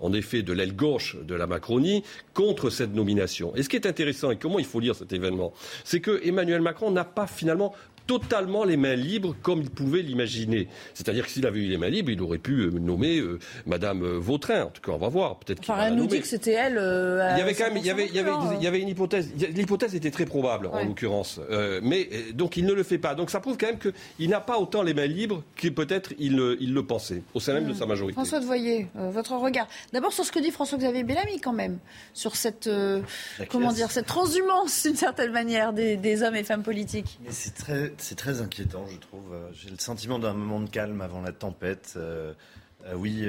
en effet de l'aile gauche de la Macronie contre cette nomination. Et ce qui est intéressant et comment il faut lire cet événement, c'est que Emmanuel Macron n'a pas finalement totalement les mains libres comme il pouvait l'imaginer. C'est-à-dire que s'il avait eu les mains libres, il aurait pu euh, nommer euh, Madame euh, Vautrin. En tout cas, on va voir. Peut-être qu'il enfin, elle nous dit que c'était elle. il y avait quand même, il y avait, il y avait, il y avait une hypothèse. L'hypothèse était très probable en l'occurrence, mais donc il ne le fait pas. Donc ça prouve quand même qu'il n'a pas autant les mains libres que peut-être il, il, le pensait au sein même de sa majorité. François de Voyer, votre regard. D'abord sur ce que dit François-Xavier Bellamy quand même, sur cette comment dire cette transhumance d'une certaine manière des, des hommes et femmes politiques. Mais c'est très c'est très inquiétant, je trouve. Euh, j'ai le sentiment d'un moment de calme avant la tempête. Euh, euh, oui,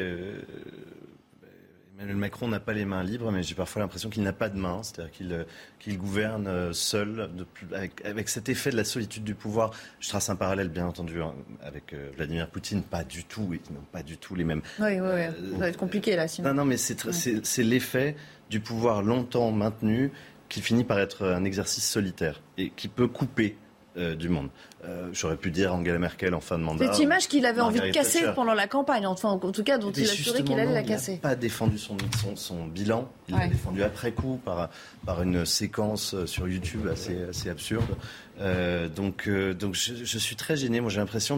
Emmanuel Macron n'a pas les mains libres, mais j'ai parfois l'impression qu'il n'a pas de main, c'est-à-dire qu'il gouverne seul, avec, avec, cet effet de la solitude du pouvoir. Je trace un parallèle, bien entendu, hein, avec Vladimir Poutine, pas du tout, ils n'ont pas du tout les mêmes. Oui, oui, oui. ça va être compliqué là. Sinon. Non, non, mais c'est l'effet du pouvoir longtemps maintenu qui finit par être un exercice solitaire et qui peut couper euh, du monde. Euh, j'aurais pu dire Angela Merkel en fin de mandat. Cette image qu'il avait envie de casser pendant la campagne, enfin, en tout cas, dont il assurait qu'il allait la casser. Il n'a pas défendu son, son, bilan, il l'a défendu après coup par, par une séquence sur YouTube assez, assez absurde. Euh, donc donc je, je, suis très gêné. Moi, j'ai l'impression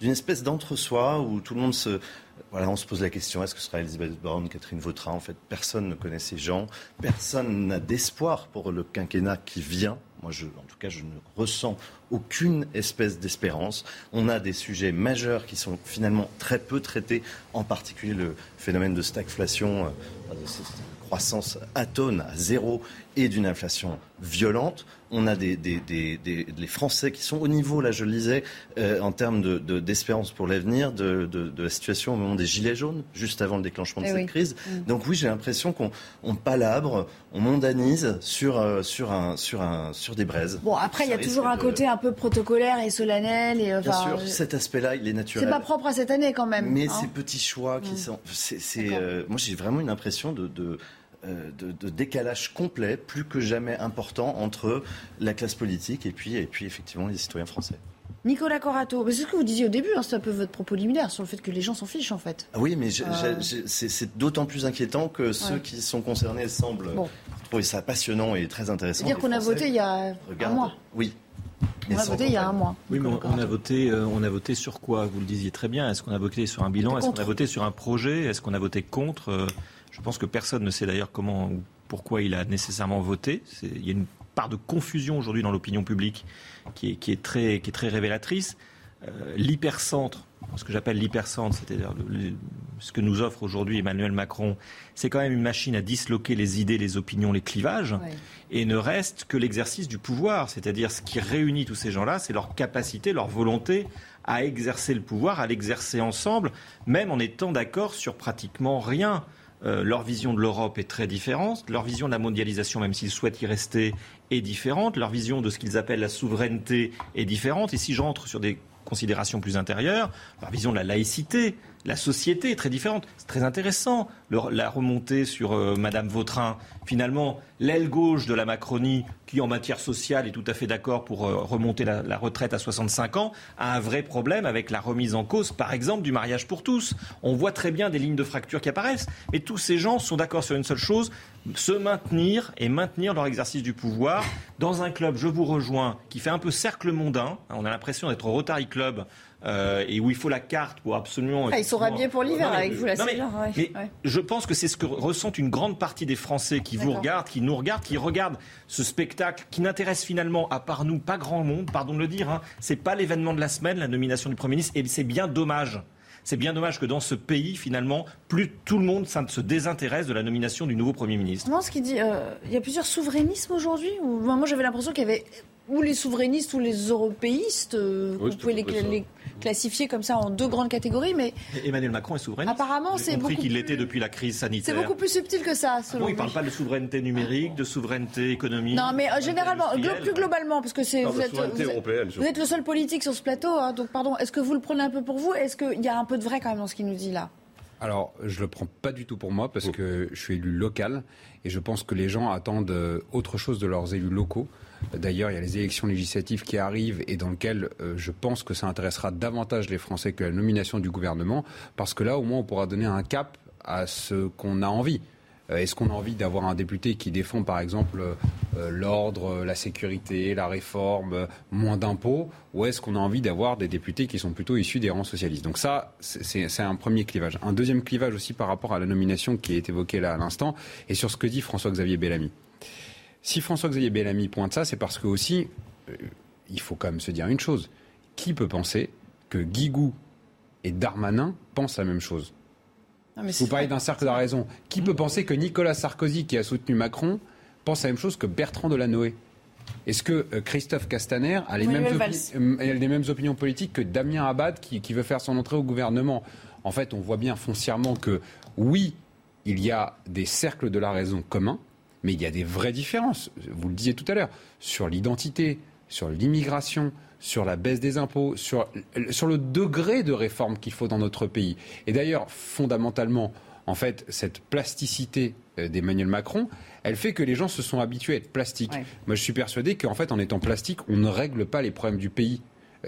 d'une espèce d'entre-soi où tout le monde se. Voilà, on se pose la question est-ce que ce sera Elisabeth Borne, Catherine Vautrin En fait, personne ne connaît ces gens. Personne n'a d'espoir pour le quinquennat qui vient. Moi, je, en tout cas, je ne ressens aucune espèce d'espérance. On a des sujets majeurs qui sont finalement très peu traités, en particulier le phénomène de stagflation, euh, croissance atone à zéro et d'une inflation violente. On a des, les Français qui sont au niveau, là je le lisais, euh, en termes d'espérance pour l'avenir, de, la situation au moment des Gilets jaunes, juste avant le déclenchement de eh cette crise. Mm. Donc oui, j'ai l'impression qu'on palabre, on mondanise sur, euh, sur, un, sur, un, sur des braises. Bon, après, il y a toujours un côté un peu protocolaire et solennel. Et, Bien sûr, cet aspect-là, il est naturel. C'est pas propre à cette année quand même. Mais hein. ces petits choix qui mm. sont... c'est euh, moi, j'ai vraiment une impression de euh, de, décalage complet, plus que jamais important, entre la classe politique et puis, et puis effectivement les citoyens français. Nicolas Corato, c'est ce que vous disiez au début, hein, c'est un peu votre propos liminaire sur le fait que les gens s'en fichent en fait. Ah oui, mais euh. c'est d'autant plus inquiétant que ceux qui sont concernés semblent trouver ça passionnant et très intéressant. C'est-à-dire qu'on a voté il y a un mois. Oui. On a voté il y a un mois. Oui, mais on, a voté, euh, on a voté sur quoi? Vous le disiez très bien. Est-ce qu'on a voté sur un bilan? Est-ce qu'on a voté sur un projet? Est-ce qu'on a voté contre? Je pense que personne ne sait d'ailleurs comment ou pourquoi il a nécessairement voté. Il y a une part de confusion aujourd'hui dans l'opinion publique qui est, très, révélatrice. Euh, l'hypercentre, ce que j'appelle l'hypercentre, c'est-à-dire ce que nous offre aujourd'hui Emmanuel Macron, c'est quand même une machine à disloquer les idées, les opinions, les clivages, et ne reste que l'exercice du pouvoir, c'est-à-dire ce qui réunit tous ces gens-là, c'est leur capacité, leur volonté à exercer le pouvoir, à l'exercer ensemble, même en étant d'accord sur pratiquement rien. Euh, leur vision de l'Europe est très différente, leur vision de la mondialisation, même s'ils souhaitent y rester, est différente, leur vision de ce qu'ils appellent la souveraineté est différente. Et si j'entre sur des considérations plus intérieures, leur vision de la laïcité, la société est très différente. C'est très intéressant, la remontée sur euh, Madame Vautrin. Finalement, l'aile gauche de la Macronie, qui en matière sociale est tout à fait d'accord pour euh, remonter la, retraite à 65 ans, a un vrai problème avec la remise en cause, par exemple, du mariage pour tous. On voit très bien des lignes de fracture qui apparaissent, mais tous ces gens sont d'accord sur une seule chose, se maintenir et maintenir leur exercice du pouvoir dans un club, je vous rejoins, qui fait un peu cercle mondain. On a l'impression d'être au Rotary Club euh, et où il faut la carte pour absolument. Ah, ils sont rhabillés pour l'hiver avec vous, la mais, Je pense que c'est ce que ressentent une grande partie des Français qui vous regardent, qui nous regardent, qui regardent ce spectacle qui n'intéresse finalement, à part nous, pas grand monde, pardon de le dire. Hein. C'est pas l'événement de la semaine, la nomination du Premier ministre, et c'est bien dommage. C'est bien dommage que dans ce pays, finalement, plus tout le monde se désintéresse de la nomination du nouveau Premier ministre. Non, ce qui dit, euh, il y a plusieurs souverainismes aujourd'hui. Moi, j'avais l'impression qu'il y avait ou les souverainistes ou les européistes. Euh, vous pouvez les, classifié comme ça en deux grandes catégories, mais Emmanuel Macron est souverain. Apparemment, c'est beaucoup qu'il l'était depuis la crise sanitaire. C'est beaucoup plus subtil que ça. Selon ah il ne parle pas de souveraineté numérique, de souveraineté économique. Non, mais euh, généralement, plus globalement, parce que c'est vous, êtes, vous, êtes, le seul politique sur ce plateau, hein, donc pardon. Est-ce que vous le prenez un peu pour vous Est-ce qu'il y a un peu de vrai quand même dans ce qu'il nous dit là? Alors, je le prends pas du tout pour moi parce que je suis élu local et je pense que les gens attendent euh, autre chose de leurs élus locaux. D'ailleurs, il y a les élections législatives qui arrivent et dans lesquelles euh, je pense que ça intéressera davantage les Français que la nomination du gouvernement, parce que là, au moins, on pourra donner un cap à ce qu'on a envie. Euh, est-ce qu'on a envie d'avoir un député qui défend, par exemple, euh, l'ordre, la sécurité, la réforme, moins d'impôts, ou est-ce qu'on a envie d'avoir des députés qui sont plutôt issus des rangs socialistes? Donc ça, c'est un premier clivage. Un deuxième clivage aussi par rapport à la nomination qui est évoquée là à l'instant, et sur ce que dit François-Xavier Bellamy. Si François-Xavier Bellamy pointe ça, c'est parce que aussi, euh, il faut quand même se dire une chose. Qui peut penser que Guigou et Darmanin pensent la même chose? Vous parlez d'un cercle de la raison. Qui peut penser que Nicolas Sarkozy, qui a soutenu Macron, pense la même chose que Bertrand Delanoë? Est-ce que euh, Christophe Castaner a les, mêmes, euh, les mêmes, opinions politiques que Damien Abad qui, qui veut faire son entrée au gouvernement? En fait, on voit bien foncièrement que oui, il y a des cercles de la raison communs, mais il y a des vraies différences. Vous le disiez tout à l'heure, sur l'identité, sur l'immigration, sur la baisse des impôts, sur, sur le degré de réforme qu'il faut dans notre pays. Et d'ailleurs, fondamentalement, en fait, cette plasticité euh, d'Emmanuel Macron, elle fait que les gens se sont habitués à être plastiques. Moi, je suis persuadé qu'en fait, en étant plastique, on ne règle pas les problèmes du pays.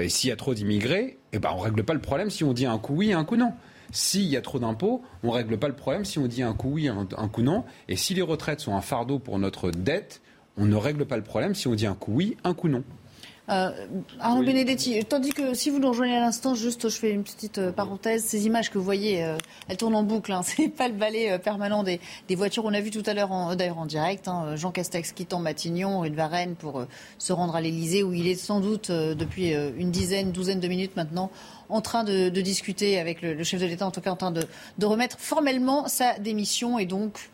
S'il y a trop d'immigrés, eh ben, on ne règle pas le problème si on dit un coup oui et un coup non. S'il y a trop d'impôts, on ne règle pas le problème si on dit un coup oui, un, un coup non. Et si les retraites sont un fardeau pour notre dette, on ne règle pas le problème si on dit un coup oui, un coup non. Euh, Arnaud Benedetti, tandis que si vous nous rejoignez à l'instant, juste je fais une petite euh, parenthèse, ces images que vous voyez, euh, elles tournent en boucle, hein, <laughs> c'est pas le balai permanent des, voitures. On a vu tout à l'heure, d'ailleurs en direct, hein, Jean Castex quittant Matignon, une Varennes pour se rendre à l'Elysée, où il est sans doute depuis une dizaine, douzaine de minutes maintenant en train de, discuter avec le, chef de l'État, en tout cas en train de, remettre formellement sa démission. Et donc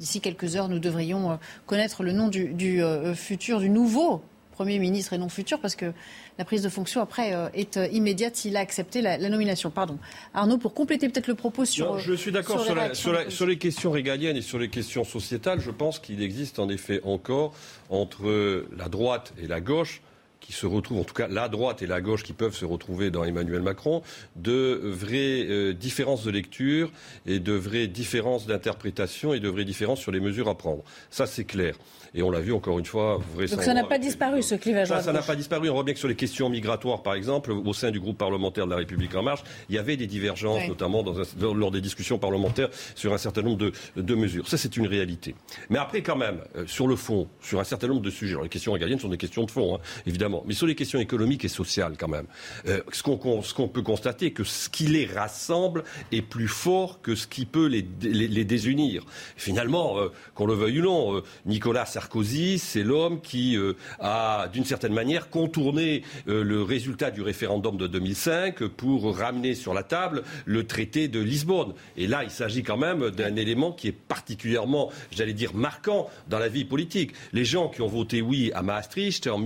D'ici quelques heures, nous devrions connaître le nom du, du futur, du nouveau Premier ministre et non futur, parce que la prise de fonction après euh, est euh, immédiate s'il a accepté la, nomination. Pardon. Arnaud, pour compléter peut-être le propos sur. je suis d'accord sur, les questions régaliennes et sur les questions sociétales. Je pense qu'il existe en effet encore entre la droite et la gauche qui se retrouvent, en tout cas la droite et la gauche qui peuvent se retrouver dans Emmanuel Macron, de vraies euh, différences de lecture et de vraies différences d'interprétation et de vraies différences sur les mesures à prendre. Ça, c'est clair. Et on l'a vu encore une fois. Donc ça n'a pas disparu ce clivage. Ça, ça n'a pas disparu. On voit bien que sur les questions migratoires, par exemple, au sein du groupe parlementaire de la République en marche, il y avait des divergences, notamment dans lors des discussions parlementaires sur un certain nombre de, de mesures. Ça, c'est une réalité. Mais après, quand même, euh, sur le fond, sur un certain nombre de sujets, alors les questions régaliennes sont des questions de fond, hein, évidemment, mais sur les questions économiques et sociales, quand même, euh, ce qu'on peut constater, que ce qui les rassemble est plus fort que ce qui peut les, les, désunir. Finalement, euh, qu'on le veuille ou non, Nicolas Sarkozy c'est l'homme qui euh, a, d'une certaine manière, contourné euh, le résultat du référendum de 2005 pour ramener sur la table le traité de Lisbonne. Et là, il s'agit quand même d'un élément qui est particulièrement, j'allais dire, marquant dans la vie politique. Les gens qui ont voté oui à Maastricht en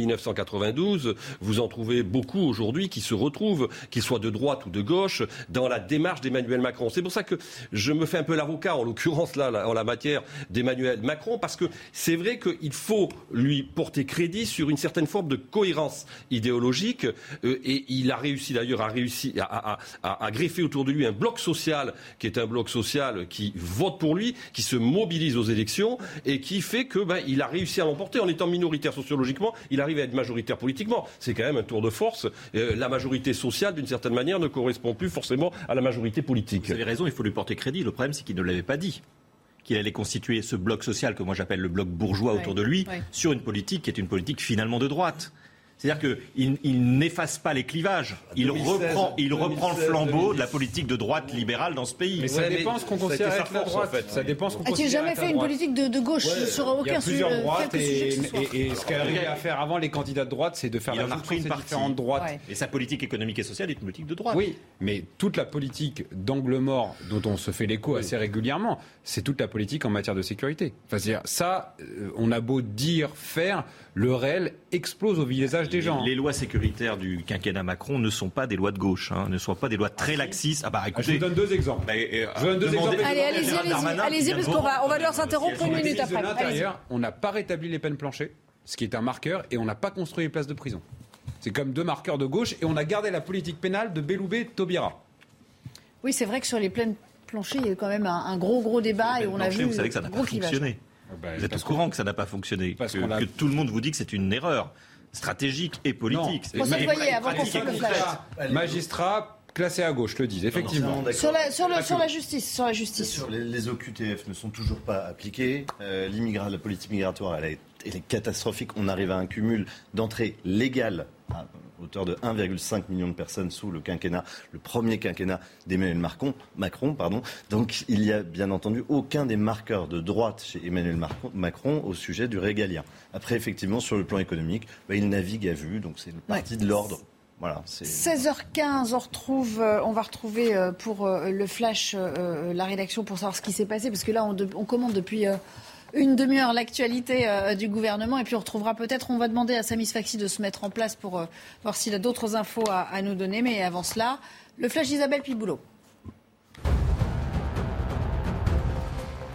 1992, vous en trouvez beaucoup aujourd'hui qui se retrouvent, qu'ils soient de droite ou de gauche, dans la démarche d'Emmanuel Macron. C'est pour ça que je me fais un peu l'avocat, en l'occurrence là, en la matière d'Emmanuel Macron, parce que c'est vrai qu'il faut lui porter crédit sur une certaine forme de cohérence idéologique. Euh, et il a réussi d'ailleurs à, à, greffer autour de lui un bloc social qui est un bloc social qui vote pour lui, qui se mobilise aux élections et qui fait que ben, il a réussi à l'emporter en étant minoritaire sociologiquement. Il arrive à être majoritaire politiquement. C'est quand même un tour de force. Euh, la majorité sociale, d'une certaine manière, ne correspond plus forcément à la majorité politique. Vous avez raison, il faut lui porter crédit. Le problème, c'est qu'il ne l'avait pas dit qu'il allait constituer ce bloc social que moi j'appelle le bloc bourgeois autour de lui, sur une politique qui est une politique finalement de droite. C'est-à-dire qu'il il, n'efface pas les clivages. Il reprend, il reprend le flambeau de la politique de droite libérale dans ce pays. Mais ça dépend ce qu'on considère être la droite. En fait. Ça dépend ce qu'on As-tu jamais fait une politique de, gauche sur aucun sujet Il y a plusieurs droites et, et, ce qu'a arrivé à faire avant les candidats de droite, c'est de faire la marque une différentes droites. Et sa politique économique et sociale est une politique de droite. Oui, mais toute la politique d'angle mort dont on se fait l'écho assez régulièrement, c'est toute la politique en matière de sécurité. Enfin, ça, euh, on a beau dire, faire, le réel explose au visage des gens. Les lois sécuritaires du quinquennat Macron ne sont pas des lois de gauche, hein, ne sont pas des lois très laxistes. Ah bah écoutez, je vous donne deux exemples. Bah, euh, je vous donne deux exemples. Allez, allez-y, allez-y, allez-y, parce qu'on va, on va devoir s'interrompre une minute après. On n'a pas rétabli les peines planchées, ce qui est un marqueur, et on n'a pas construit les places de prison. C'est comme deux marqueurs de gauche, et on a gardé la politique pénale de Belloubet-Taubira. Oui, c'est vrai que sur les peines planchées, il y a quand même un, gros, gros débat, et on a vu. Vous savez que ça n'a pas fonctionné. Ah bah, vous êtes au courant que ça n'a pas fonctionné, que, que, tout le monde vous dit que c'est une erreur stratégique et politique. Non. avant qu'on Magistrat classé à gauche, le disent, effectivement. sur, la, sur, le, sur, la, justice. Sur la justice. les, les, OQTF ne sont toujours pas appliqués. Euh, la politique migratoire, elle, elle, est catastrophique. On arrive à un cumul d'entrées légales à hauteur de 1,5 million de personnes sous le quinquennat, le premier quinquennat d'Emmanuel Macron, Macron. Pardon. Donc il n'y a bien entendu aucun des marqueurs de droite chez Emmanuel Macron au sujet du régalien. Après, effectivement, sur le plan économique, bah, il navigue à vue, donc c'est une partie de l'ordre. Voilà, 16h15, on, retrouve, euh, on va retrouver euh, pour euh, le flash la rédaction pour savoir ce qui s'est passé, parce que là, on, on commande depuis une demi-heure l'actualité euh, du gouvernement et puis on retrouvera peut-être, on va demander à Samis Faxi de se mettre en place pour euh, voir s'il a d'autres infos à, à, nous donner. Mais avant cela, le flash d'Isabelle Piboulot.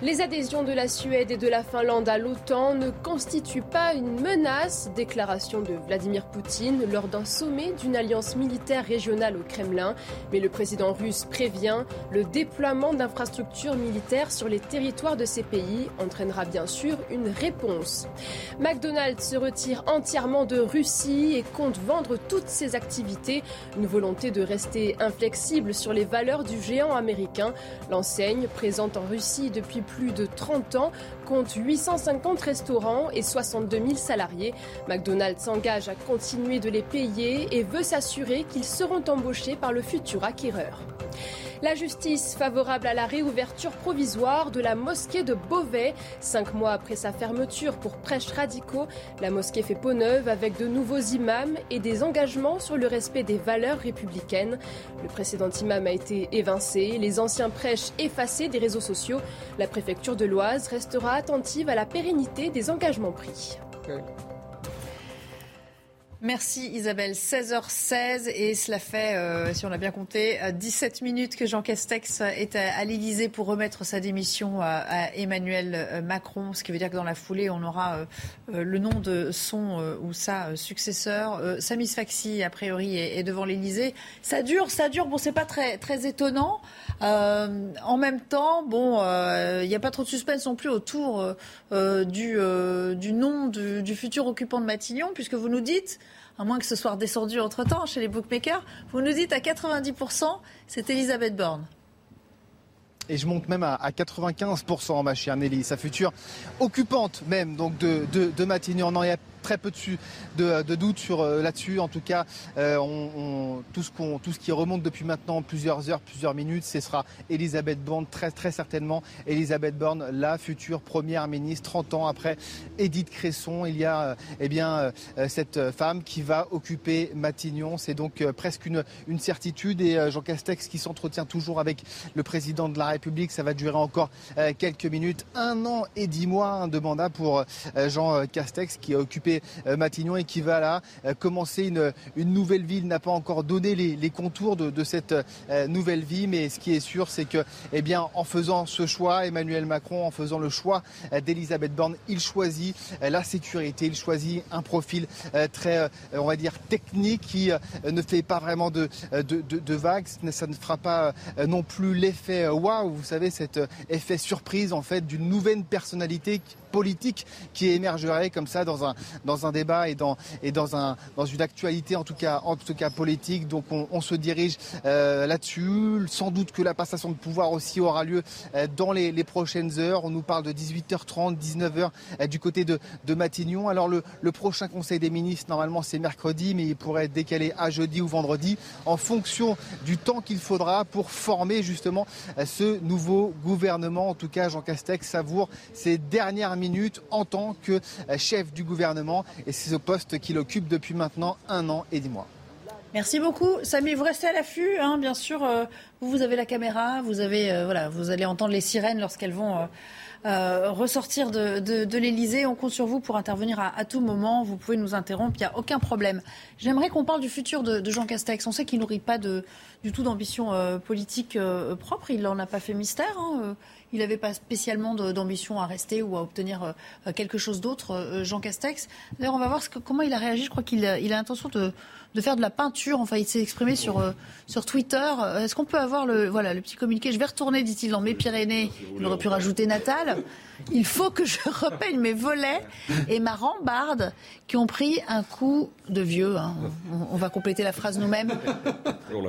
Les adhésions de la Suède et de la Finlande à l'OTAN ne constituent pas une menace, déclaration de Vladimir Poutine lors d'un sommet d'une alliance militaire régionale au Kremlin. Mais le président russe prévient, le déploiement d'infrastructures militaires sur les territoires de ces pays entraînera bien sûr une réponse. McDonald's se retire entièrement de Russie et compte vendre toutes ses activités, une volonté de rester inflexible sur les valeurs du géant américain. L'enseigne, présente en Russie depuis plus de 30 ans, compte 850 restaurants et 62 000 salariés. McDonald's s'engage à continuer de les payer et veut s'assurer qu'ils seront embauchés par le futur acquéreur. La justice favorable à la réouverture provisoire de la mosquée de Beauvais. Cinq mois après sa fermeture pour prêches radicaux, la mosquée fait peau neuve avec de nouveaux imams et des engagements sur le respect des valeurs républicaines. Le précédent imam a été évincé, les anciens prêches effacés des réseaux sociaux. La préfecture de l'Oise restera attentive à la pérennité des engagements pris. Merci Isabelle. 16h16 et cela fait, euh, si on a bien compté, 17 euh, minutes que Jean Castex est à, l'Elysée pour remettre sa démission à, Emmanuel euh, Macron, ce qui veut dire que dans la foulée, on aura le nom de son ou sa successeur. Samis Faxi, a priori, est, devant l'Elysée. Ça dure, ça dure. Bon, c'est pas très, étonnant. en même temps, bon, il n'y a pas trop de suspense non plus autour du, nom du futur occupant de Matignon, puisque vous nous dites à moins que ce soit redescendu entre-temps chez les bookmakers. Vous nous dites à 90%, c'est Elisabeth Borne. Et je monte même à, 95%, ma chère Nelly, sa future occupante même donc de, de, de Matignon. Très peu de, de doutes euh, là-dessus. En tout cas, euh, tout ce qui remonte depuis maintenant plusieurs heures, plusieurs minutes, ce sera Elisabeth Borne, très, très certainement. Elisabeth Borne, la future première ministre, 30 ans après Edith Cresson. Il y a euh, eh bien, cette femme qui va occuper Matignon. C'est donc presque une, une certitude. Et Jean Castex qui s'entretient toujours avec le président de la République. Ça va durer encore quelques minutes. Un an et dix mois de mandat pour Jean Castex qui a occupé euh, Matignon et qui va là euh, commencer une, une nouvelle vie. Il n'a pas encore donné les, contours de, cette euh, nouvelle vie, mais ce qui est sûr, c'est que, eh bien, en faisant ce choix, Emmanuel Macron, en faisant le choix d'Elisabeth Borne, il choisit la sécurité, il choisit un profil très, on va dire, technique qui ne fait pas vraiment de, de, vagues. Ça ne fera pas non plus l'effet waouh, vous savez, cet effet surprise en fait d'une nouvelle personnalité politique qui émergerait comme ça dans un, dans un débat et dans, et dans, un, dans une actualité en tout cas, en tout cas politique. Donc on, se dirige euh, là-dessus. Sans doute que la passation de pouvoir aussi aura lieu euh, dans les, prochaines heures. On nous parle de 18h30, 19h euh, du côté de, de Matignon. Alors le, le, prochain Conseil des ministres, normalement c'est mercredi, mais il pourrait être décalé à jeudi ou vendredi en fonction du temps qu'il faudra pour former justement ce nouveau gouvernement. En tout cas, Jean Castex savoure ces dernières minutes en tant que chef du gouvernement et c'est ce poste qu'il occupe depuis maintenant un an et dix mois. Merci beaucoup. Samy, vous restez à l'affût, hein, bien sûr. Euh, vous, avez la caméra, vous, avez, euh, voilà, vous allez entendre les sirènes lorsqu'elles vont euh, ressortir de, de, l'Elysée. On compte sur vous pour intervenir à, tout moment. Vous pouvez nous interrompre, il n'y a aucun problème. J'aimerais qu'on parle du futur de, Jean Castex. On sait qu'il nourrit pas de, du tout d'ambition politique propre. Il n'en a pas fait mystère. Hein, il n'avait pas spécialement d'ambition à rester ou à obtenir euh, quelque chose d'autre, euh, Jean Castex. D'ailleurs, on va voir comment il a réagi. Je crois qu'il a, l'intention de, faire de la peinture. Enfin, il s'est exprimé sur, euh, sur Twitter. Est-ce qu'on peut avoir le, voilà, le petit communiqué? Je vais retourner, dit-il, dans mes Pyrénées. Il aurait pu rajouter Natal. Il faut que je <laughs> repeigne mes volets et ma rambarde qui ont pris un coup de vieux. Hein. On, va compléter la phrase nous-mêmes.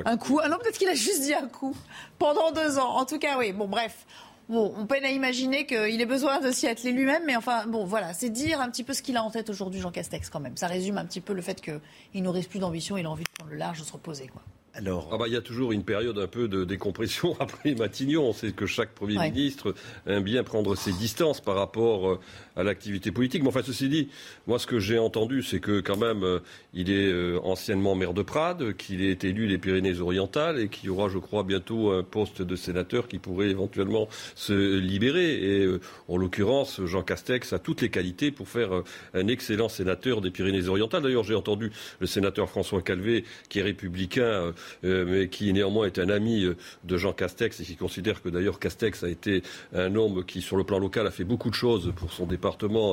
Un coup. Ah non, peut-être qu'il a juste dit un coup. Pendant deux ans. En tout cas, oui. Bon, bref. Bon, on peine à imaginer qu'il ait besoin de s'y atteler lui-même, mais enfin, bon, voilà, c'est dire un petit peu ce qu'il a en tête aujourd'hui, Jean Castex, quand même. Ça résume un petit peu le fait qu'il n'aurait plus d'ambition, il a envie de prendre le large, de se reposer, quoi. Alors... Ah bah, il y a toujours une période un peu de décompression <laughs> après Matignon. On sait que chaque Premier ministre aime bien prendre ses distances par rapport euh, à l'activité politique. Mais enfin, ceci dit, moi, ce que j'ai entendu, c'est que quand même, euh, il est euh, anciennement maire de Prades, qu'il est élu des Pyrénées-Orientales et qu'il y aura, je crois, bientôt un poste de sénateur qui pourrait éventuellement se libérer. Et en l'occurrence, Jean Castex a toutes les qualités pour faire un excellent sénateur des Pyrénées-Orientales. D'ailleurs, j'ai entendu le sénateur François Calvé, qui est républicain euh, mais qui néanmoins est un ami euh, de Jean Castex et qui considère que d'ailleurs Castex a été un homme qui, sur le plan local, a fait beaucoup de choses pour son département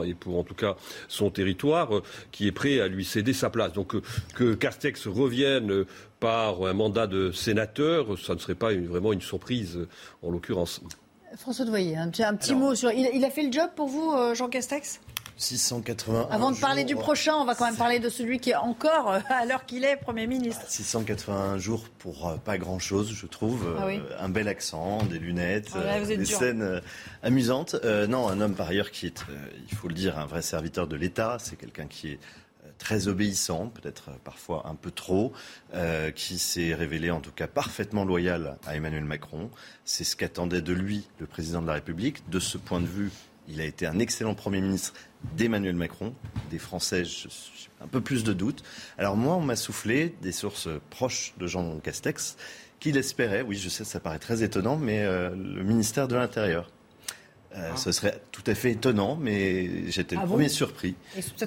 et pour en tout cas son territoire, euh, qui est prêt à lui céder sa place. Donc que Castex revienne par un mandat de sénateur, ça ne serait pas vraiment une surprise en l'occurrence. François Devoyer, un, un petit mot sur. il, a fait le job pour vous, Jean Castex? 681 Avant de parler du prochain, on va quand même parler de celui qui est encore, euh, à l'heure qu'il est, Premier ministre. 681 jours pour euh, pas grand-chose, je trouve. Ah euh, un bel accent, des lunettes, des scènes amusantes. non, un homme par ailleurs qui est, il faut le dire, un vrai serviteur de l'État. C'est quelqu'un qui est très obéissant, peut-être parfois un peu trop, qui s'est révélé en tout cas parfaitement loyal à Emmanuel Macron. C'est ce qu'attendait de lui le président de la République. De ce point de vue, il a été un excellent Premier ministre d'Emmanuel Macron. Des Français, j'ai un peu plus de doutes. Alors moi, on m'a soufflé des sources proches de Jean Castex qu'il espérait, oui je sais, ça paraît très étonnant, mais euh, le ministère de l'Intérieur. Euh, ah. Ce serait tout à fait étonnant, mais j'étais le ah premier surpris.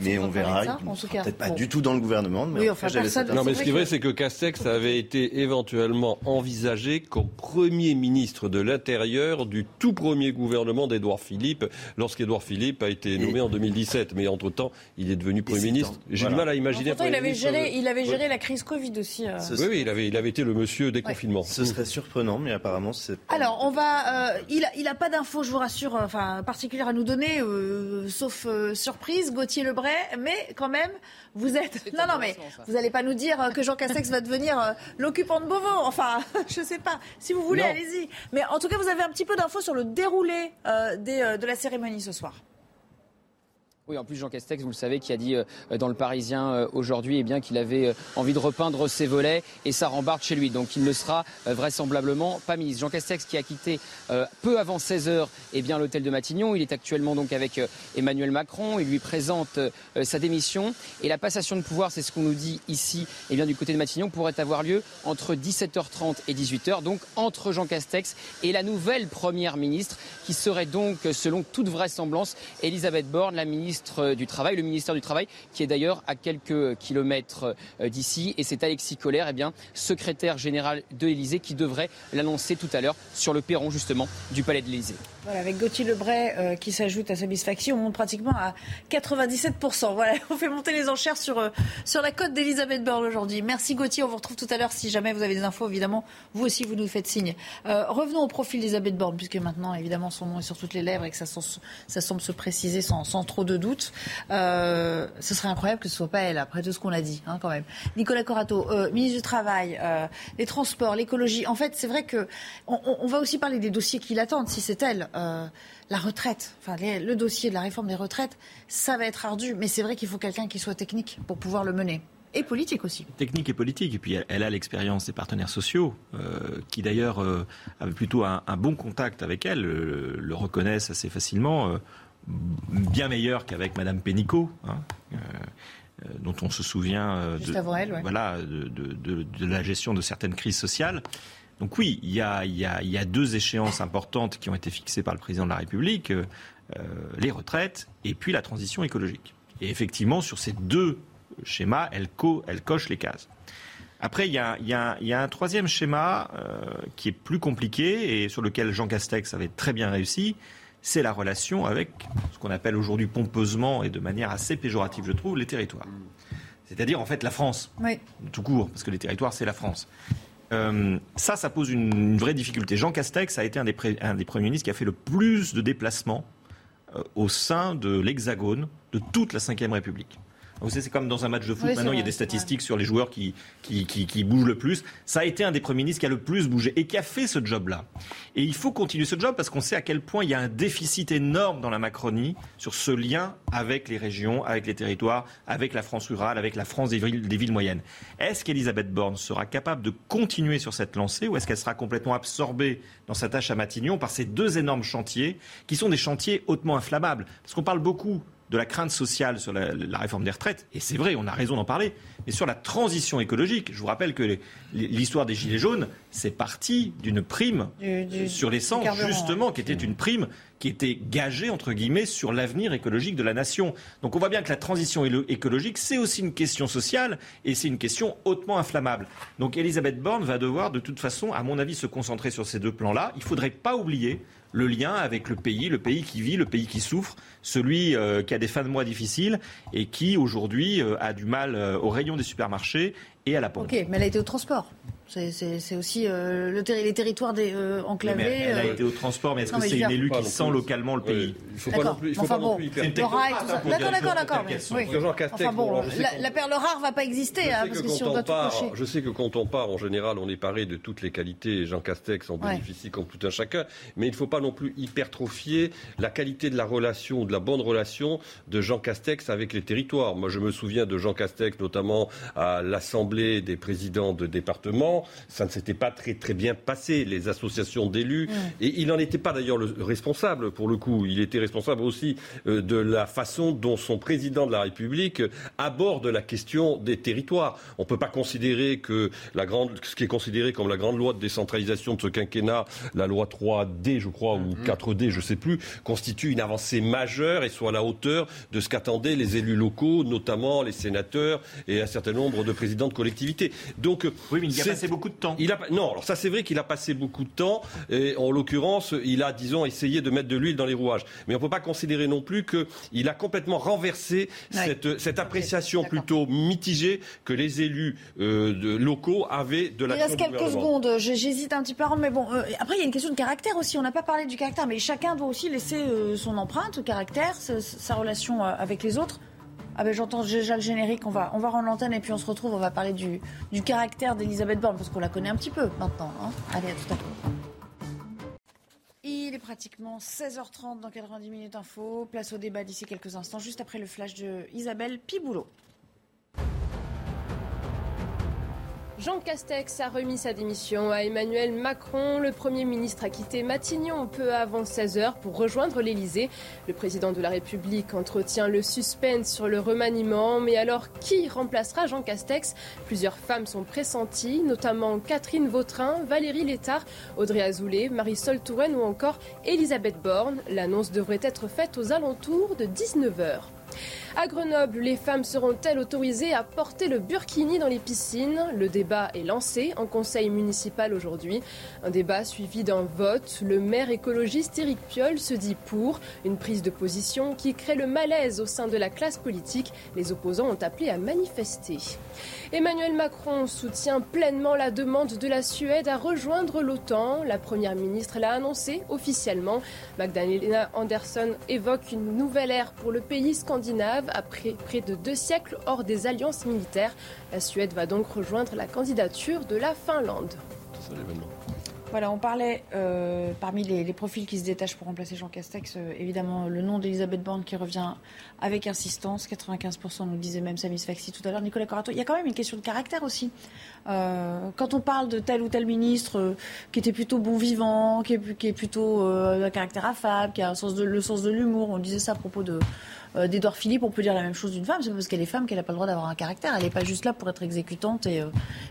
Mais on verra. Peut-être pas du tout dans le gouvernement, mais enfin, Non, mais ce qui est vrai, c'est que Castex avait été éventuellement envisagé comme premier ministre de l'Intérieur du tout premier gouvernement d'Édouard Philippe, lorsqu'édouard Philippe a été nommé en 2017. Mais entre-temps, il est devenu Premier ministre. J'ai du mal à imaginer. Il avait, géré, il avait géré la crise Covid aussi. Euh. Oui, oui, il avait, il avait été le monsieur des confinements. Ce serait surprenant, mais apparemment, c'est. Alors, on va. Euh, il n'a il a pas d'infos, je vous rassure enfin, particulière à nous donner, euh, sauf euh, surprise, Gauthier Lebray, mais quand même, vous êtes. <laughs> Non, non, mais vous n'allez pas nous dire que Jean Castex va devenir euh, l'occupant de Beauvau. Enfin, <laughs> je ne sais pas. Si vous voulez, allez-y. Mais en tout cas, vous avez un petit peu d'infos sur le déroulé de la cérémonie ce soir. Oui, en plus Jean Castex, vous le savez, qui a dit euh, dans le Parisien euh, aujourd'hui, eh bien qu'il avait euh, envie de repeindre ses volets et ça rembarque chez lui. Donc il ne sera vraisemblablement pas ministre. Jean Castex qui a quitté peu avant 16 heures, eh bien l'hôtel de Matignon. Il est actuellement donc avec Emmanuel Macron. Il lui présente sa démission et la passation de pouvoir, c'est ce qu'on nous dit ici, eh bien du côté de Matignon, pourrait avoir lieu entre 17h30 et 18h. Donc entre Jean Castex et la nouvelle première ministre, qui serait donc, selon toute vraisemblance, Elisabeth Borne, la ministre du Travail, le ministère du Travail, qui est d'ailleurs à quelques kilomètres euh, d'ici. Et c'est Alexis Collère, eh bien, secrétaire général de l'Elysée, qui devrait l'annoncer tout à l'heure sur le perron justement du Palais de l'Elysée. Voilà, avec Gauthier Lebray euh, qui s'ajoute à satisfaction, on monte pratiquement à 97%. Voilà, <laughs> on fait monter les enchères sur, euh, sur la côte d'Elisabeth Borne aujourd'hui. Merci Gauthier, on vous retrouve tout à l'heure si jamais vous avez des infos, évidemment, vous aussi vous nous faites signe. revenons au profil d'Elisabeth Borne, puisque maintenant, évidemment, son nom est sur toutes les lèvres et que ça, ça semble se préciser sans, sans trop de doute. Euh, ce serait incroyable que ce soit pas elle, après tout ce qu'on a dit, hein, quand même. Nicolas Corato, euh, ministre du Travail, euh, les transports, l'écologie. En fait, c'est vrai que on, va aussi parler des dossiers qui l'attendent, si c'est elle. la retraite, enfin le dossier de la réforme des retraites, ça va être ardu, mais c'est vrai qu'il faut quelqu'un qui soit technique pour pouvoir le mener et politique aussi. Technique et politique. Et puis elle, a l'expérience des partenaires sociaux, qui d'ailleurs avaient plutôt un, bon contact avec elle, le reconnaissent assez facilement bien meilleur qu'avec Madame Pénicaud. Hein, euh, euh, dont on se souvient euh, de, voilà, de, la gestion de certaines crises sociales. Donc oui, il y, a, deux échéances importantes qui ont été fixées par le président de la République, les retraites et puis la transition écologique. Et effectivement, sur ces deux schémas, elle, coche les cases. Après, il y, a, un troisième schéma qui est plus compliqué et sur lequel Jean Castex avait très bien réussi, c'est la relation avec ce qu'on appelle aujourd'hui pompeusement et de manière assez péjorative, je trouve, les territoires. C'est-à-dire en fait la France, tout court, parce que les territoires, c'est la France. Euh, ça, ça pose une, vraie difficulté. Jean Castex a été un des, des, premiers ministres qui a fait le plus de déplacements euh, au sein de l'Hexagone de toute la Ve République. Vous savez, c'est comme dans un match de foot. Maintenant, il y a des statistiques sur les joueurs qui, qui, qui, bougent le plus. Ça a été un des premiers ministres qui a le plus bougé et qui a fait ce job-là. Et il faut continuer ce job parce qu'on sait à quel point il y a un déficit énorme dans la Macronie sur ce lien avec les régions, avec les territoires, avec la France rurale, avec la France des villes, des villes moyennes. Est-ce qu'Elisabeth Borne sera capable de continuer sur cette lancée ou est-ce qu'elle sera complètement absorbée dans sa tâche à Matignon par ces deux énormes chantiers qui sont des chantiers hautement inflammables? Parce qu'on parle beaucoup de la crainte sociale sur la, réforme des retraites, et c'est vrai, on a raison d'en parler, mais sur la transition écologique, je vous rappelle que l'histoire des Gilets jaunes, c'est parti d'une prime sur l'essence, justement, qui était une prime qui était gagée, entre guillemets, sur l'avenir écologique de la nation. Donc on voit bien que la transition écologique, c'est aussi une question sociale, et c'est une question hautement inflammable. Donc Elisabeth Borne va devoir, de toute façon, à mon avis, se concentrer sur ces deux plans-là. Il ne faudrait pas oublier le lien avec le pays, le pays qui vit, le pays qui souffre, celui euh, qui a des fins de mois difficiles et qui aujourd'hui euh, a du mal euh, au rayon des supermarchés et à la pompe. Ok, mais elle a été au transport. C'est aussi euh, le les territoires des, euh, enclavés. elle, a été au transport, mais est-ce que c'est une élue qui sent localement le pays Il faut pas non plus. Il faut pas non plus D'accord, d'accord, d'accord. Enfin bon, la, perle rare va pas exister, hein, parce que si on doit tout cocher. Je sais que quand on part, en général, on est paré de toutes les qualités. Jean Castex en bénéficie comme tout un chacun, mais il ne faut pas non plus hypertrophier la qualité de la relation, de la bonne relation de Jean Castex avec les territoires. Moi, je me souviens de Jean Castex, notamment à l'Assemblée des présidents de département ça ne s'était pas très, très bien passé, les associations d'élus. Et il n'en était pas d'ailleurs le responsable, pour le coup. Il était responsable aussi euh, de la façon dont son président de la République aborde la question des territoires. On ne peut pas considérer que la grande, ce qui est considéré comme la grande loi de décentralisation de ce quinquennat, la loi 3D, je crois, ou 4D, je ne sais plus, constitue une avancée majeure et soit à la hauteur de ce qu'attendaient les élus locaux, notamment les sénateurs et un certain nombre de présidents de collectivités. Donc, oui, mais il y a passé beaucoup de temps. Il a, non, alors ça c'est vrai qu'il a passé beaucoup de temps. Et en l'occurrence, il a, disons, essayé de mettre de l'huile dans les rouages. Mais on ne peut pas considérer non plus qu'il a complètement renversé cette, cette, appréciation plutôt mitigée que les élus euh, locaux avaient de la. Il reste quelques secondes. J'hésite un petit peu, mais bon. Euh, après, il y a une question de caractère aussi. On n'a pas parlé du caractère, mais chacun doit aussi laisser euh, son empreinte, caractère, sa relation avec les autres. Ah ben j'entends déjà le générique, on va, on va rendre l'antenne et puis on se retrouve, on va parler du, du caractère d'Elisabeth Borne, parce qu'on la connaît un petit peu maintenant. Hein. Allez, à tout à l'heure. Il est pratiquement 16h30 dans 90 minutes info. Place au débat d'ici quelques instants, juste après le flash de Isabelle Piboulot. Jean Castex a remis sa démission à Emmanuel Macron. Le Premier ministre a quitté Matignon peu avant 16h pour rejoindre l'Elysée. Le président de la République entretient le suspense sur le remaniement. Mais alors, qui remplacera Jean Castex? Plusieurs femmes sont pressenties, notamment Catherine Vautrin, Valérie Létard, Audrey Azoulay, Marisol Touraine ou encore Elisabeth Borne. L'annonce devrait être faite aux alentours de 19h. À Grenoble, les femmes seront-elles autorisées à porter le burkini dans les piscines? Le débat est lancé en conseil municipal aujourd'hui. Un débat suivi d'un vote. Le maire écologiste Éric Piolle se dit pour une prise de position qui crée le malaise au sein de la classe politique. Les opposants ont appelé à manifester. Emmanuel Macron soutient pleinement la demande de la Suède à rejoindre l'OTAN. La première ministre l'a annoncé officiellement. Magdalena Andersson évoque une nouvelle ère pour le pays scandinave après près de deux siècles hors des alliances militaires. La Suède va donc rejoindre la candidature de la Finlande. Voilà, on parlait euh, parmi les, profils qui se détachent pour remplacer Jean Castex, euh, évidemment le nom d'Elisabeth Borne qui revient avec insistance. 95% nous disait même Samis Faxi tout à l'heure. Nicolas Corato, il y a quand même une question de caractère aussi. Euh, quand on parle de tel ou tel ministre qui était plutôt bon vivant, qui est, plutôt d'un caractère affable, qui a le sens de l'humour, on disait ça à propos de d'Edouard Philippe, on peut dire la même chose d'une femme, c'est parce qu'elle est femme qu'elle n'a pas le droit d'avoir un caractère. Elle n'est pas juste là pour être exécutante et,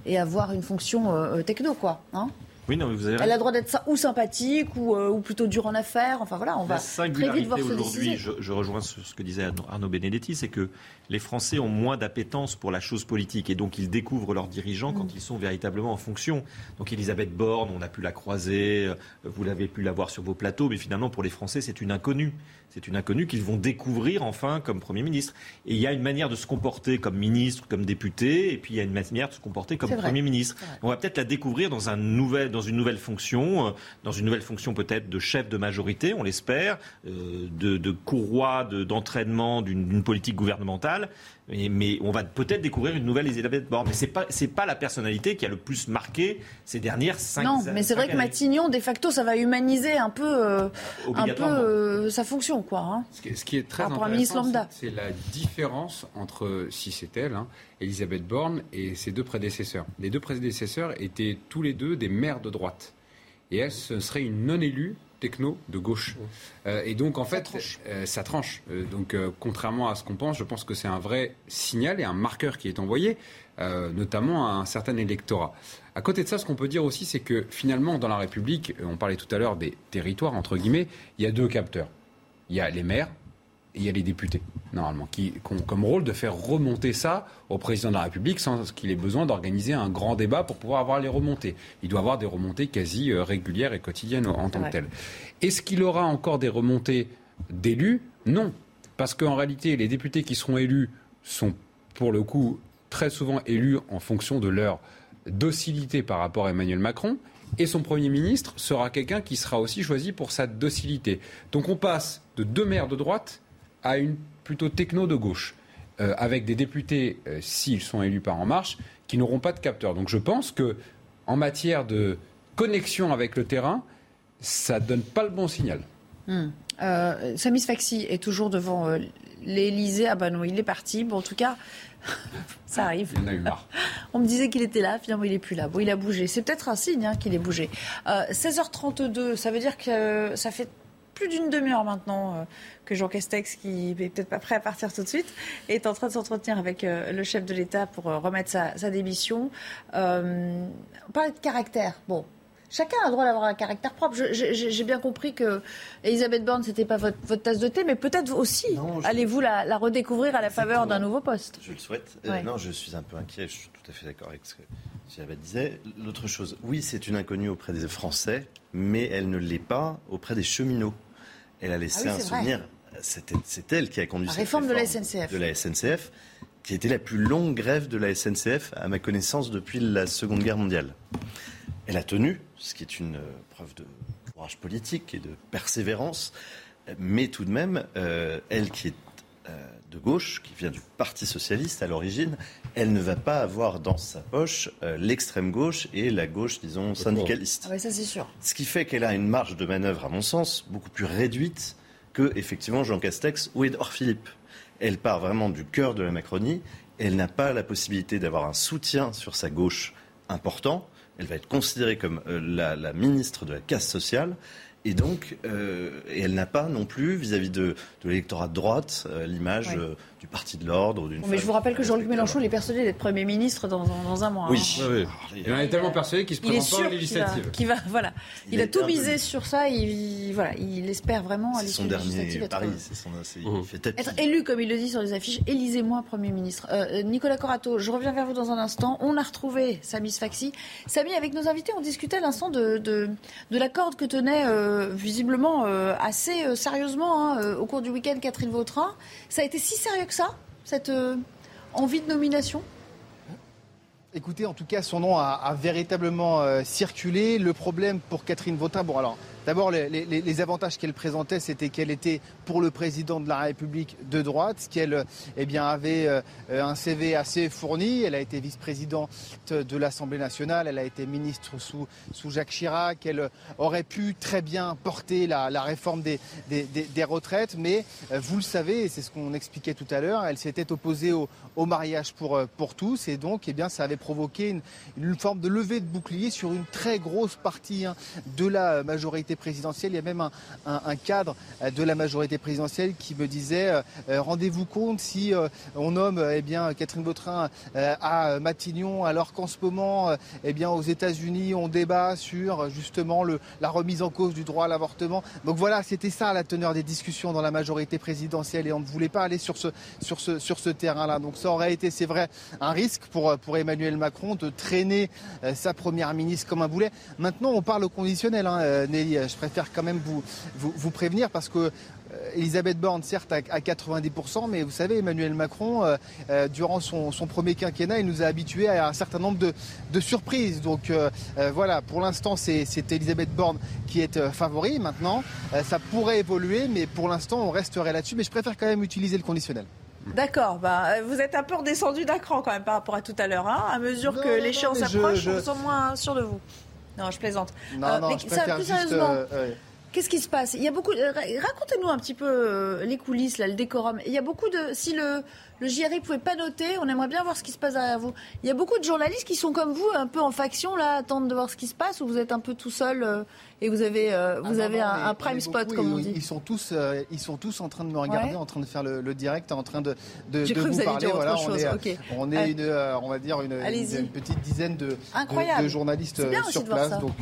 et avoir une fonction techno, quoi. Hein oui, non, vous avez Elle a le droit d'être ou sympathique ou, euh, ou, plutôt dur en affaires. Enfin voilà, on va très vite voir aujourd'hui, je, je, rejoins ce que disait Arnaud Benedetti, c'est que les Français ont moins d'appétence pour la chose politique et donc ils découvrent leurs dirigeants quand mm. ils sont véritablement en fonction. Donc Elisabeth Borne, on a pu la croiser, euh, vous l'avez pu la voir sur vos plateaux, mais finalement pour les Français c'est une inconnue. C'est une inconnue qu'ils vont découvrir enfin comme Premier ministre. Et il y a une manière de se comporter comme ministre, comme député, et puis il y a une manière de se comporter comme Premier ministre. On va peut-être la découvrir dans, un nouvel, dans une nouvelle fonction, euh, dans une nouvelle fonction peut-être de chef de majorité, on l'espère, euh, de, de courroie d'entraînement d'une politique gouvernementale. Mais, on va peut-être découvrir une nouvelle Elisabeth Borne. Mais c'est pas c'est pas la personnalité qui a le plus marqué ces dernières cinq années. Non, mais c'est vrai que Matignon, de facto, ça va humaniser un peu, euh, un peu euh, sa fonction, quoi. Hein. Ce, qui, est très intéressant, c'est la différence entre, si c'est elle, hein, Elisabeth Borne et ses deux prédécesseurs. Les deux prédécesseurs étaient tous les deux des maires de droite. Et elle, ce serait une non-élue techno de gauche. Euh, et donc, en fait, ça tranche. Euh, euh, donc, contrairement à ce qu'on pense, je pense que c'est un vrai signal et un marqueur qui est envoyé, notamment à un certain électorat. À côté de ça, ce qu'on peut dire aussi, c'est que finalement, dans la République, on parlait tout à l'heure des territoires, entre guillemets, il y a deux capteurs. Il y a les maires il y a les députés, normalement, qui, ont comme rôle de faire remonter ça au président de la République sans qu'il ait besoin d'organiser un grand débat pour pouvoir avoir les remontées. Il doit avoir des remontées quasi euh, régulières et quotidiennes en tant que telles. Est-ce qu'il aura encore des remontées d'élus? Non. Parce qu'en réalité, les députés qui seront élus sont, pour le coup, très souvent élus en fonction de leur docilité par rapport à Emmanuel Macron. Et son Premier ministre sera quelqu'un qui sera aussi choisi pour sa docilité. Donc on passe de deux maires de droite à une plutôt techno de gauche, euh, avec des députés, euh, s'ils sont élus par En Marche, qui n'auront pas de capteur. Donc je pense que en matière de connexion avec le terrain, ça donne pas le bon signal. Hmm. Euh, Samis Faxi est toujours devant euh, l'Elysée. Ah ben non, il est parti. Bon, en tout cas, <laughs> ça arrive. Il en a eu marre. <laughs> On me disait qu'il était là, finalement il n'est plus là. Bon, il a bougé. C'est peut-être un signe hein, qu'il ait bougé. 16h32, ça veut dire que ça fait plus d'une demi-heure maintenant euh, que Jean Castex, qui n'est peut-être pas prêt à partir tout de suite, est en train de s'entretenir avec euh, le chef de l'État pour euh, remettre sa, démission. on parle de caractère. Bon, Chacun a le droit d'avoir un caractère propre. J'ai bien compris que Elisabeth Borne, c'était pas votre, tasse de thé, mais peut-être aussi allez-vous la, redécouvrir à la faveur d'un nouveau poste? Je le souhaite. non, je suis un peu inquiet. Je suis tout à fait d'accord avec ce que Elisabeth disait. L'autre chose, oui, c'est une inconnue auprès des Français, mais elle ne l'est pas auprès des cheminots. Elle a laissé ah un souvenir. C'est elle qui a conduit la réforme, de la SNCF. De la SNCF, qui était la plus longue grève de la SNCF, à ma connaissance, depuis la Seconde Guerre mondiale. Elle a tenu, ce qui est une euh, preuve de courage politique et de persévérance, mais tout de même, euh, elle qui est de gauche, qui vient du Parti socialiste à l'origine, elle ne va pas avoir dans sa poche l'extrême gauche et la gauche, disons, syndicaliste. Ah ouais, ça c'est sûr. Ce qui fait qu'elle a une marge de manœuvre, à mon sens, beaucoup plus réduite que, effectivement, Jean Castex ou Edouard Philippe. Elle part vraiment du cœur de la Macronie. Elle n'a pas la possibilité d'avoir un soutien sur sa gauche important. Elle va être considérée comme euh, la, ministre de la casse sociale. Et donc, euh, et elle n'a pas non plus, vis-à-vis de, l'électorat de droite, euh, l'image du Parti de l'Ordre. mais je vous rappelle que Jean-Luc Mélenchon est persuadé d'être Premier ministre dans, un mois. Oui. Hein. Il en est tellement persuadé qu'il se présente pas aux législatives. va, voilà. Il, a tout misé sur ça. Il, voilà, il espère vraiment aller son dernier pari. C'est son, il fait être élu, comme il le dit sur les affiches, élisez-moi Premier ministre. Euh, Nicolas Corato, je reviens vers vous dans un instant. On a retrouvé Samy Sfaxi. Samy, avec nos invités, on discutait à l'instant de, de, la corde que tenait euh, visiblement euh, assez sérieusement hein, au cours du week-end Catherine Vautrin. Ça a été si sérieux que cette euh, envie de nomination? Écoutez, en tout cas, son nom a, véritablement euh, circulé. Le problème pour Catherine Vautrin, bon alors, D'abord, les, avantages qu'elle présentait, c'était qu'elle était pour le président de la République de droite, qu'elle eh avait euh, un CV assez fourni. Elle a été vice-présidente de l'Assemblée nationale, elle a été ministre sous, Jacques Chirac, elle aurait pu très bien porter la, réforme des, retraites, mais euh, vous le savez, et c'est ce qu'on expliquait tout à l'heure, elle s'était opposée au, mariage pour, euh, pour tous, et donc eh bien, ça avait provoqué une, une forme de levée de bouclier sur une très grosse partie hein, de la majorité présidentielle. Il y a même un, cadre euh, de la majorité présidentielle qui me disait euh, euh, rendez-vous compte si on nomme eh bien, Catherine Vautrin à Matignon, alors qu'en ce moment, eh bien, aux États-Unis, on débat sur justement le, la remise en cause du droit à l'avortement. Donc voilà, c'était ça la teneur des discussions dans la majorité présidentielle et on ne voulait pas aller sur ce, sur ce, sur ce terrain-là. Donc ça aurait été, c'est vrai, un risque pour, pour Emmanuel Macron de traîner sa première ministre comme un boulet. Maintenant, on parle au conditionnel, hein, Nelly je préfère quand même vous, vous, prévenir parce que euh, Elisabeth Borne, certes, à 90%, mais vous savez, Emmanuel Macron, euh, euh, durant son, premier quinquennat, il nous a habitués à un certain nombre de, surprises. Donc voilà, pour l'instant, c'est Elisabeth Borne qui est favori. Maintenant, ça pourrait évoluer, mais pour l'instant, on resterait là-dessus. Mais je préfère quand même utiliser le conditionnel. D'accord, bah, vous êtes un peu redescendu d'un cran quand même par rapport à tout à l'heure. Hein à mesure que l'échéance approche, je... on se sent moins sûr de vous. Non, je plaisante. Non, euh, non, je préfère plus juste, euh, Qu'est-ce qui se passe? Il y a beaucoup. Euh, racontez-nous un petit peu les coulisses, là, le décorum. Il y a beaucoup de. Si le le JRI pouvait pas noter. On aimerait bien voir ce qui se passe derrière vous. Il y a beaucoup de journalistes qui sont comme vous, un peu en faction, là, attendent de voir ce qui se passe, ou vous êtes un peu tout seul euh, et vous avez, euh, vous ah avez un, prime spot, comme on dit. Ils sont tous, euh, ils sont tous en train de me regarder, en train de faire le, direct, en train de, de, de vous parler. Voilà, on est, on est une, on va dire une, une, petite dizaine de, de, journalistes sur place. Donc,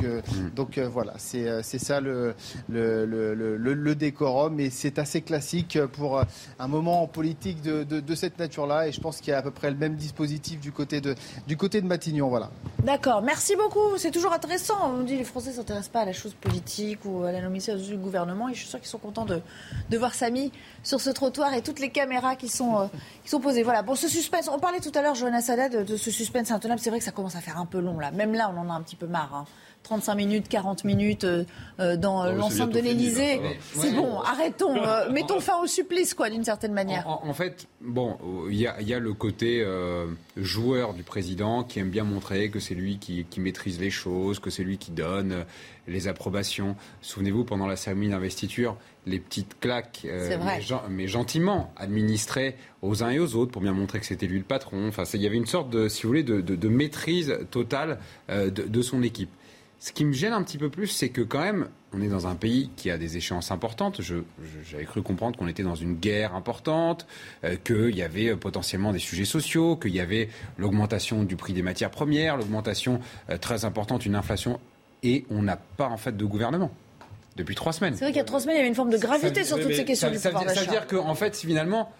donc voilà, c'est ça le, le, le, décorum, et c'est assez classique pour un moment politique de, de, cette nature-là. Et je pense qu'il y a à peu près le même dispositif du côté de, du côté de Matignon. Voilà. D'accord, merci beaucoup. C'est toujours intéressant. On dit que les Français ne s'intéressent pas à la chose politique ou à la nomination du gouvernement. Et je suis sûr qu'ils sont contents de, de voir Samy sur ce trottoir et toutes les caméras qui sont, euh, qui sont posées. Voilà. Bon, ce suspense, on parlait tout à l'heure, Johanna Sadat, de, ce suspense intenable. C'est vrai que ça commence à faire un peu long là. Même là, on en a un petit peu marre. Hein. 35 minutes, 40 minutes euh, euh, dans l'ensemble de l'Elysée. C'est bon, arrêtons, euh, mettons fin au supplice, quoi, d'une certaine manière. En, fait, bon, il y a, le côté joueur du président qui aime bien montrer que c'est lui qui, maîtrise les choses, que c'est lui qui donne les approbations. Souvenez-vous, pendant la cérémonie d'investiture, les petites claques, mais, gentiment administrées aux uns et aux autres pour bien montrer que c'était lui le patron. Enfin, il y avait une sorte de, si vous voulez, de, maîtrise totale de son équipe. Ce qui me gêne un petit peu plus, c'est que quand même, on est dans un pays qui a des échéances importantes. J'avais cru comprendre qu'on était dans une guerre importante, euh, qu'il y avait euh, potentiellement des sujets sociaux, qu'il y avait l'augmentation du prix des matières premières, l'augmentation euh, très importante, une inflation, et on n'a pas en fait de gouvernement depuis trois semaines. C'est vrai qu'il y a trois semaines, il y avait une forme de gravité sur toutes ces questions ça, du pouvoir d'achat. Ça veut dire qu'en fait, finalement,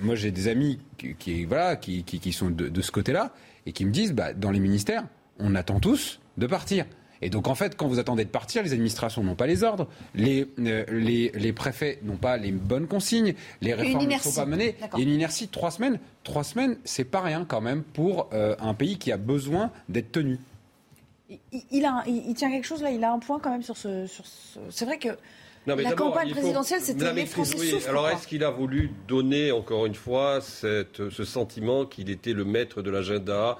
moi j'ai des amis qui, voilà, qui, sont de, de ce côté-là et qui me disent, bah, dans les ministères, on attend tous de partir. Et donc en fait, quand vous attendez de partir, les administrations n'ont pas les ordres, les, euh, les, les, préfets n'ont pas les bonnes consignes, les réformes ne sont pas menées. Il y a une inertie de trois semaines. Trois semaines, c'est pas rien quand même pour euh, un pays qui a besoin d'être tenu. Il, a, il, tient quelque chose là, il a un point quand même sur ce. Sur ce... C'est vrai que la campagne présidentielle, c'était les Français oui. Alors, est-ce qu'il a voulu donner, encore une fois, cette, ce sentiment qu'il était le maître de l'agenda?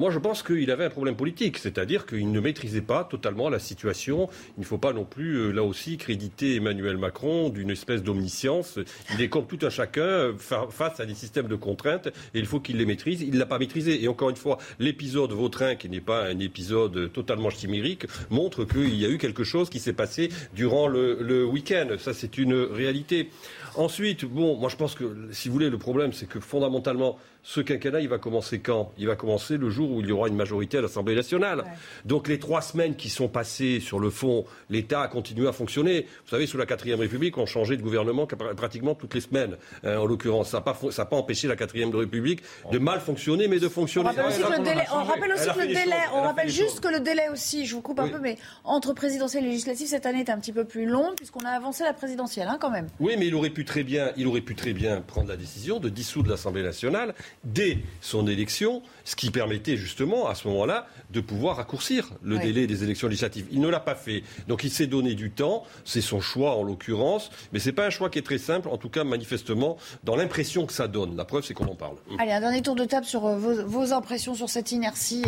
Moi, je pense qu'il avait un problème politique, c'est-à-dire qu'il ne maîtrisait pas totalement la situation. Il ne faut pas non plus, euh, là aussi, créditer Emmanuel Macron d'une espèce d'omniscience. Il est comme tout un chacun face à des systèmes de contraintes et il faut qu'il les maîtrise. Il ne l'a pas maîtrisé. Et encore une fois, l'épisode Vautrin, qui n'est pas un épisode totalement chimérique, montre qu'il y a eu quelque chose qui s'est passé durant le, le week-end. Ça, c'est une réalité. Ensuite, bon, moi je pense que, si vous voulez, le problème, c'est que fondamentalement, ce quinquennat, il va commencer quand? Il va commencer le jour où il y aura une majorité à l'Assemblée nationale. Donc les trois semaines qui sont passées sur le fond, l'État a continué à fonctionner. Vous savez, sous la quatrième République, on changeait de gouvernement pratiquement toutes les semaines. Hein, en l'occurrence, ça n'a pas, pas, empêché la quatrième République de mal fonctionner, mais de fonctionner. On rappelle aussi que le délai, on rappelle aussi que le délai, on rappelle juste que le délai aussi, je vous coupe un peu, mais entre présidentielle et législative, cette année est un petit peu plus long puisqu'on a avancé la présidentielle, hein, quand même. Oui, mais il aurait pu très bien, il aurait pu très bien prendre la décision de dissoudre l'Assemblée nationale dès son élection, ce qui permettait justement à ce moment-là de pouvoir raccourcir le délai des élections législatives. Il ne l'a pas fait. Donc il s'est donné du temps, c'est son choix en l'occurrence, mais ce n'est pas un choix qui est très simple, en tout cas manifestement dans l'impression que ça donne. La preuve, c'est qu'on en parle. Allez, un dernier tour de table sur euh, vos, impressions sur cette inertie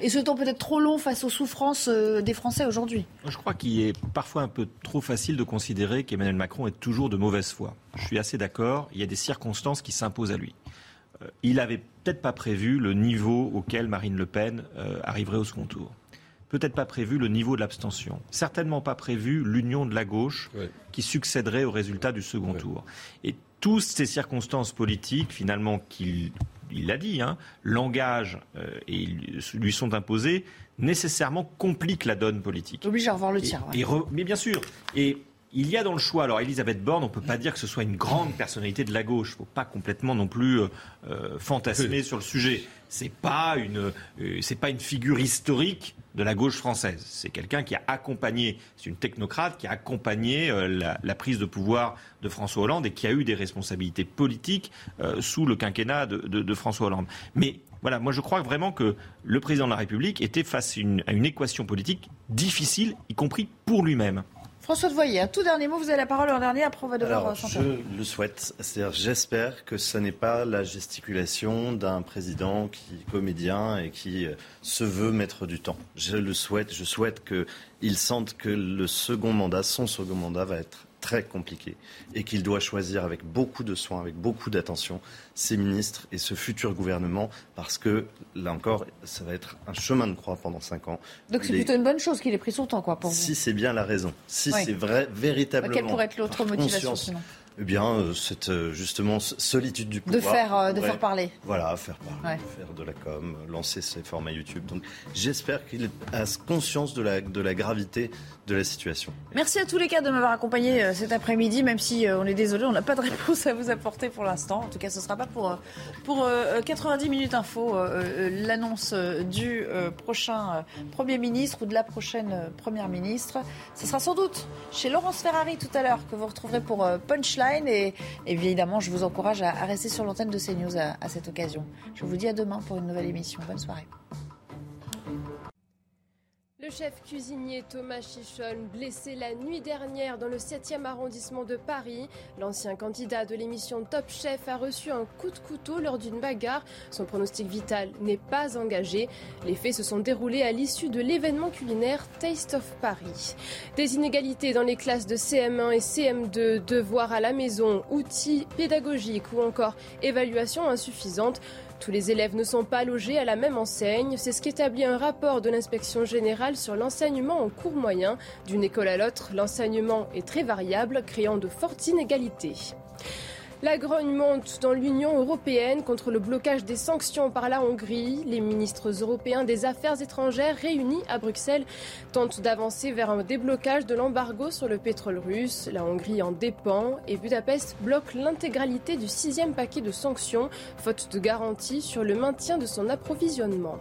et, ce temps peut-être trop long face aux souffrances euh, des Français aujourd'hui. Je crois qu'il est parfois un peu trop facile de considérer qu'Emmanuel Macron est toujours de mauvaise foi. Je suis assez d'accord, il y a des circonstances qui s'imposent à lui. Euh, il avait peut-être pas prévu le niveau auquel Marine Le Pen euh, arriverait au second tour. Peut-être pas prévu le niveau de l'abstention. Certainement pas prévu l'union de la gauche qui succéderait au résultat du second tour. Et toutes ces circonstances politiques, finalement, qu'il il l'a dit, hein, l'engage euh, et lui sont imposées, nécessairement compliquent la donne politique. Obligé à revoir le tir. mais bien sûr. Et il y a dans le choix, alors Elisabeth Borne, on ne peut pas dire que ce soit une grande personnalité de la gauche. Il ne faut pas complètement non plus euh, euh, fantasmer sur le sujet. Ce n'est pas, une, euh, pas une figure historique de la gauche française. C'est quelqu'un qui a accompagné, c'est une technocrate qui a accompagné la, prise de pouvoir de François Hollande et qui a eu des responsabilités politiques sous le quinquennat de, de, François Hollande. Mais voilà, moi je crois vraiment que le président de la République était face à une équation politique difficile, y compris pour lui-même. François de Voyer, un tout dernier mot, vous avez la parole en dernier, après on va devoir Alors, Je le souhaite, c'est-à-dire j'espère que ce n'est pas la gesticulation d'un président qui est comédien et qui euh, se veut mettre du temps. Je le souhaite, je souhaite qu'il sente que le second mandat, son second mandat va être très compliqué et qu'il doit choisir avec beaucoup de soin, avec beaucoup d'attention, ses ministres et ce futur gouvernement parce que, là encore, ça va être un chemin de croix pendant cinq ans. Donc c'est plutôt une bonne chose qu'il ait pris son temps, quoi, pour Si c'est bien la raison, si c'est vrai, véritablement. Quelle pourrait être l'autre motivation eh bien, euh, cette euh, justement solitude du pouvoir. De faire, euh, de faire parler. Voilà, faire parler, faire de la com, lancer ses formats YouTube. Donc, j'espère qu'il a conscience de la, de la gravité de la situation. Merci à tous les cas de m'avoir accompagné cet après-midi, même si on est désolé, on n'a pas de réponse à vous apporter pour l'instant. En tout cas, ce ne sera pas pour, pour 90 minutes info l'annonce du prochain Premier ministre ou de la prochaine Première ministre. Ce sera sans doute chez Laurence Ferrari tout à l'heure que vous retrouverez pour Punchline. Et, évidemment, je vous encourage à, rester sur l'antenne de CNews à, à cette occasion. Je vous dis à demain pour une nouvelle émission. Bonne soirée. Le chef cuisinier Thomas Chichon, blessé la nuit dernière dans le 7e arrondissement de Paris. L'ancien candidat de l'émission Top Chef a reçu un coup de couteau lors d'une bagarre. Son pronostic vital n'est pas engagé. Les faits se sont déroulés à l'issue de l'événement culinaire Taste of Paris. Des inégalités dans les classes de CM1 et CM2, devoirs à la maison, outils pédagogiques ou encore évaluation insuffisante. Tous les élèves ne sont pas logés à la même enseigne. C'est ce qu'établit un rapport de l'inspection générale sur l'enseignement en cours moyen. D'une école à l'autre, l'enseignement est très variable, créant de fortes inégalités. La grogne monte dans l'Union européenne contre le blocage des sanctions par la Hongrie. Les ministres européens des Affaires étrangères réunis à Bruxelles tentent d'avancer vers un déblocage de l'embargo sur le pétrole russe. La Hongrie en dépend et Budapest bloque l'intégralité du sixième paquet de sanctions, faute de garantie sur le maintien de son approvisionnement.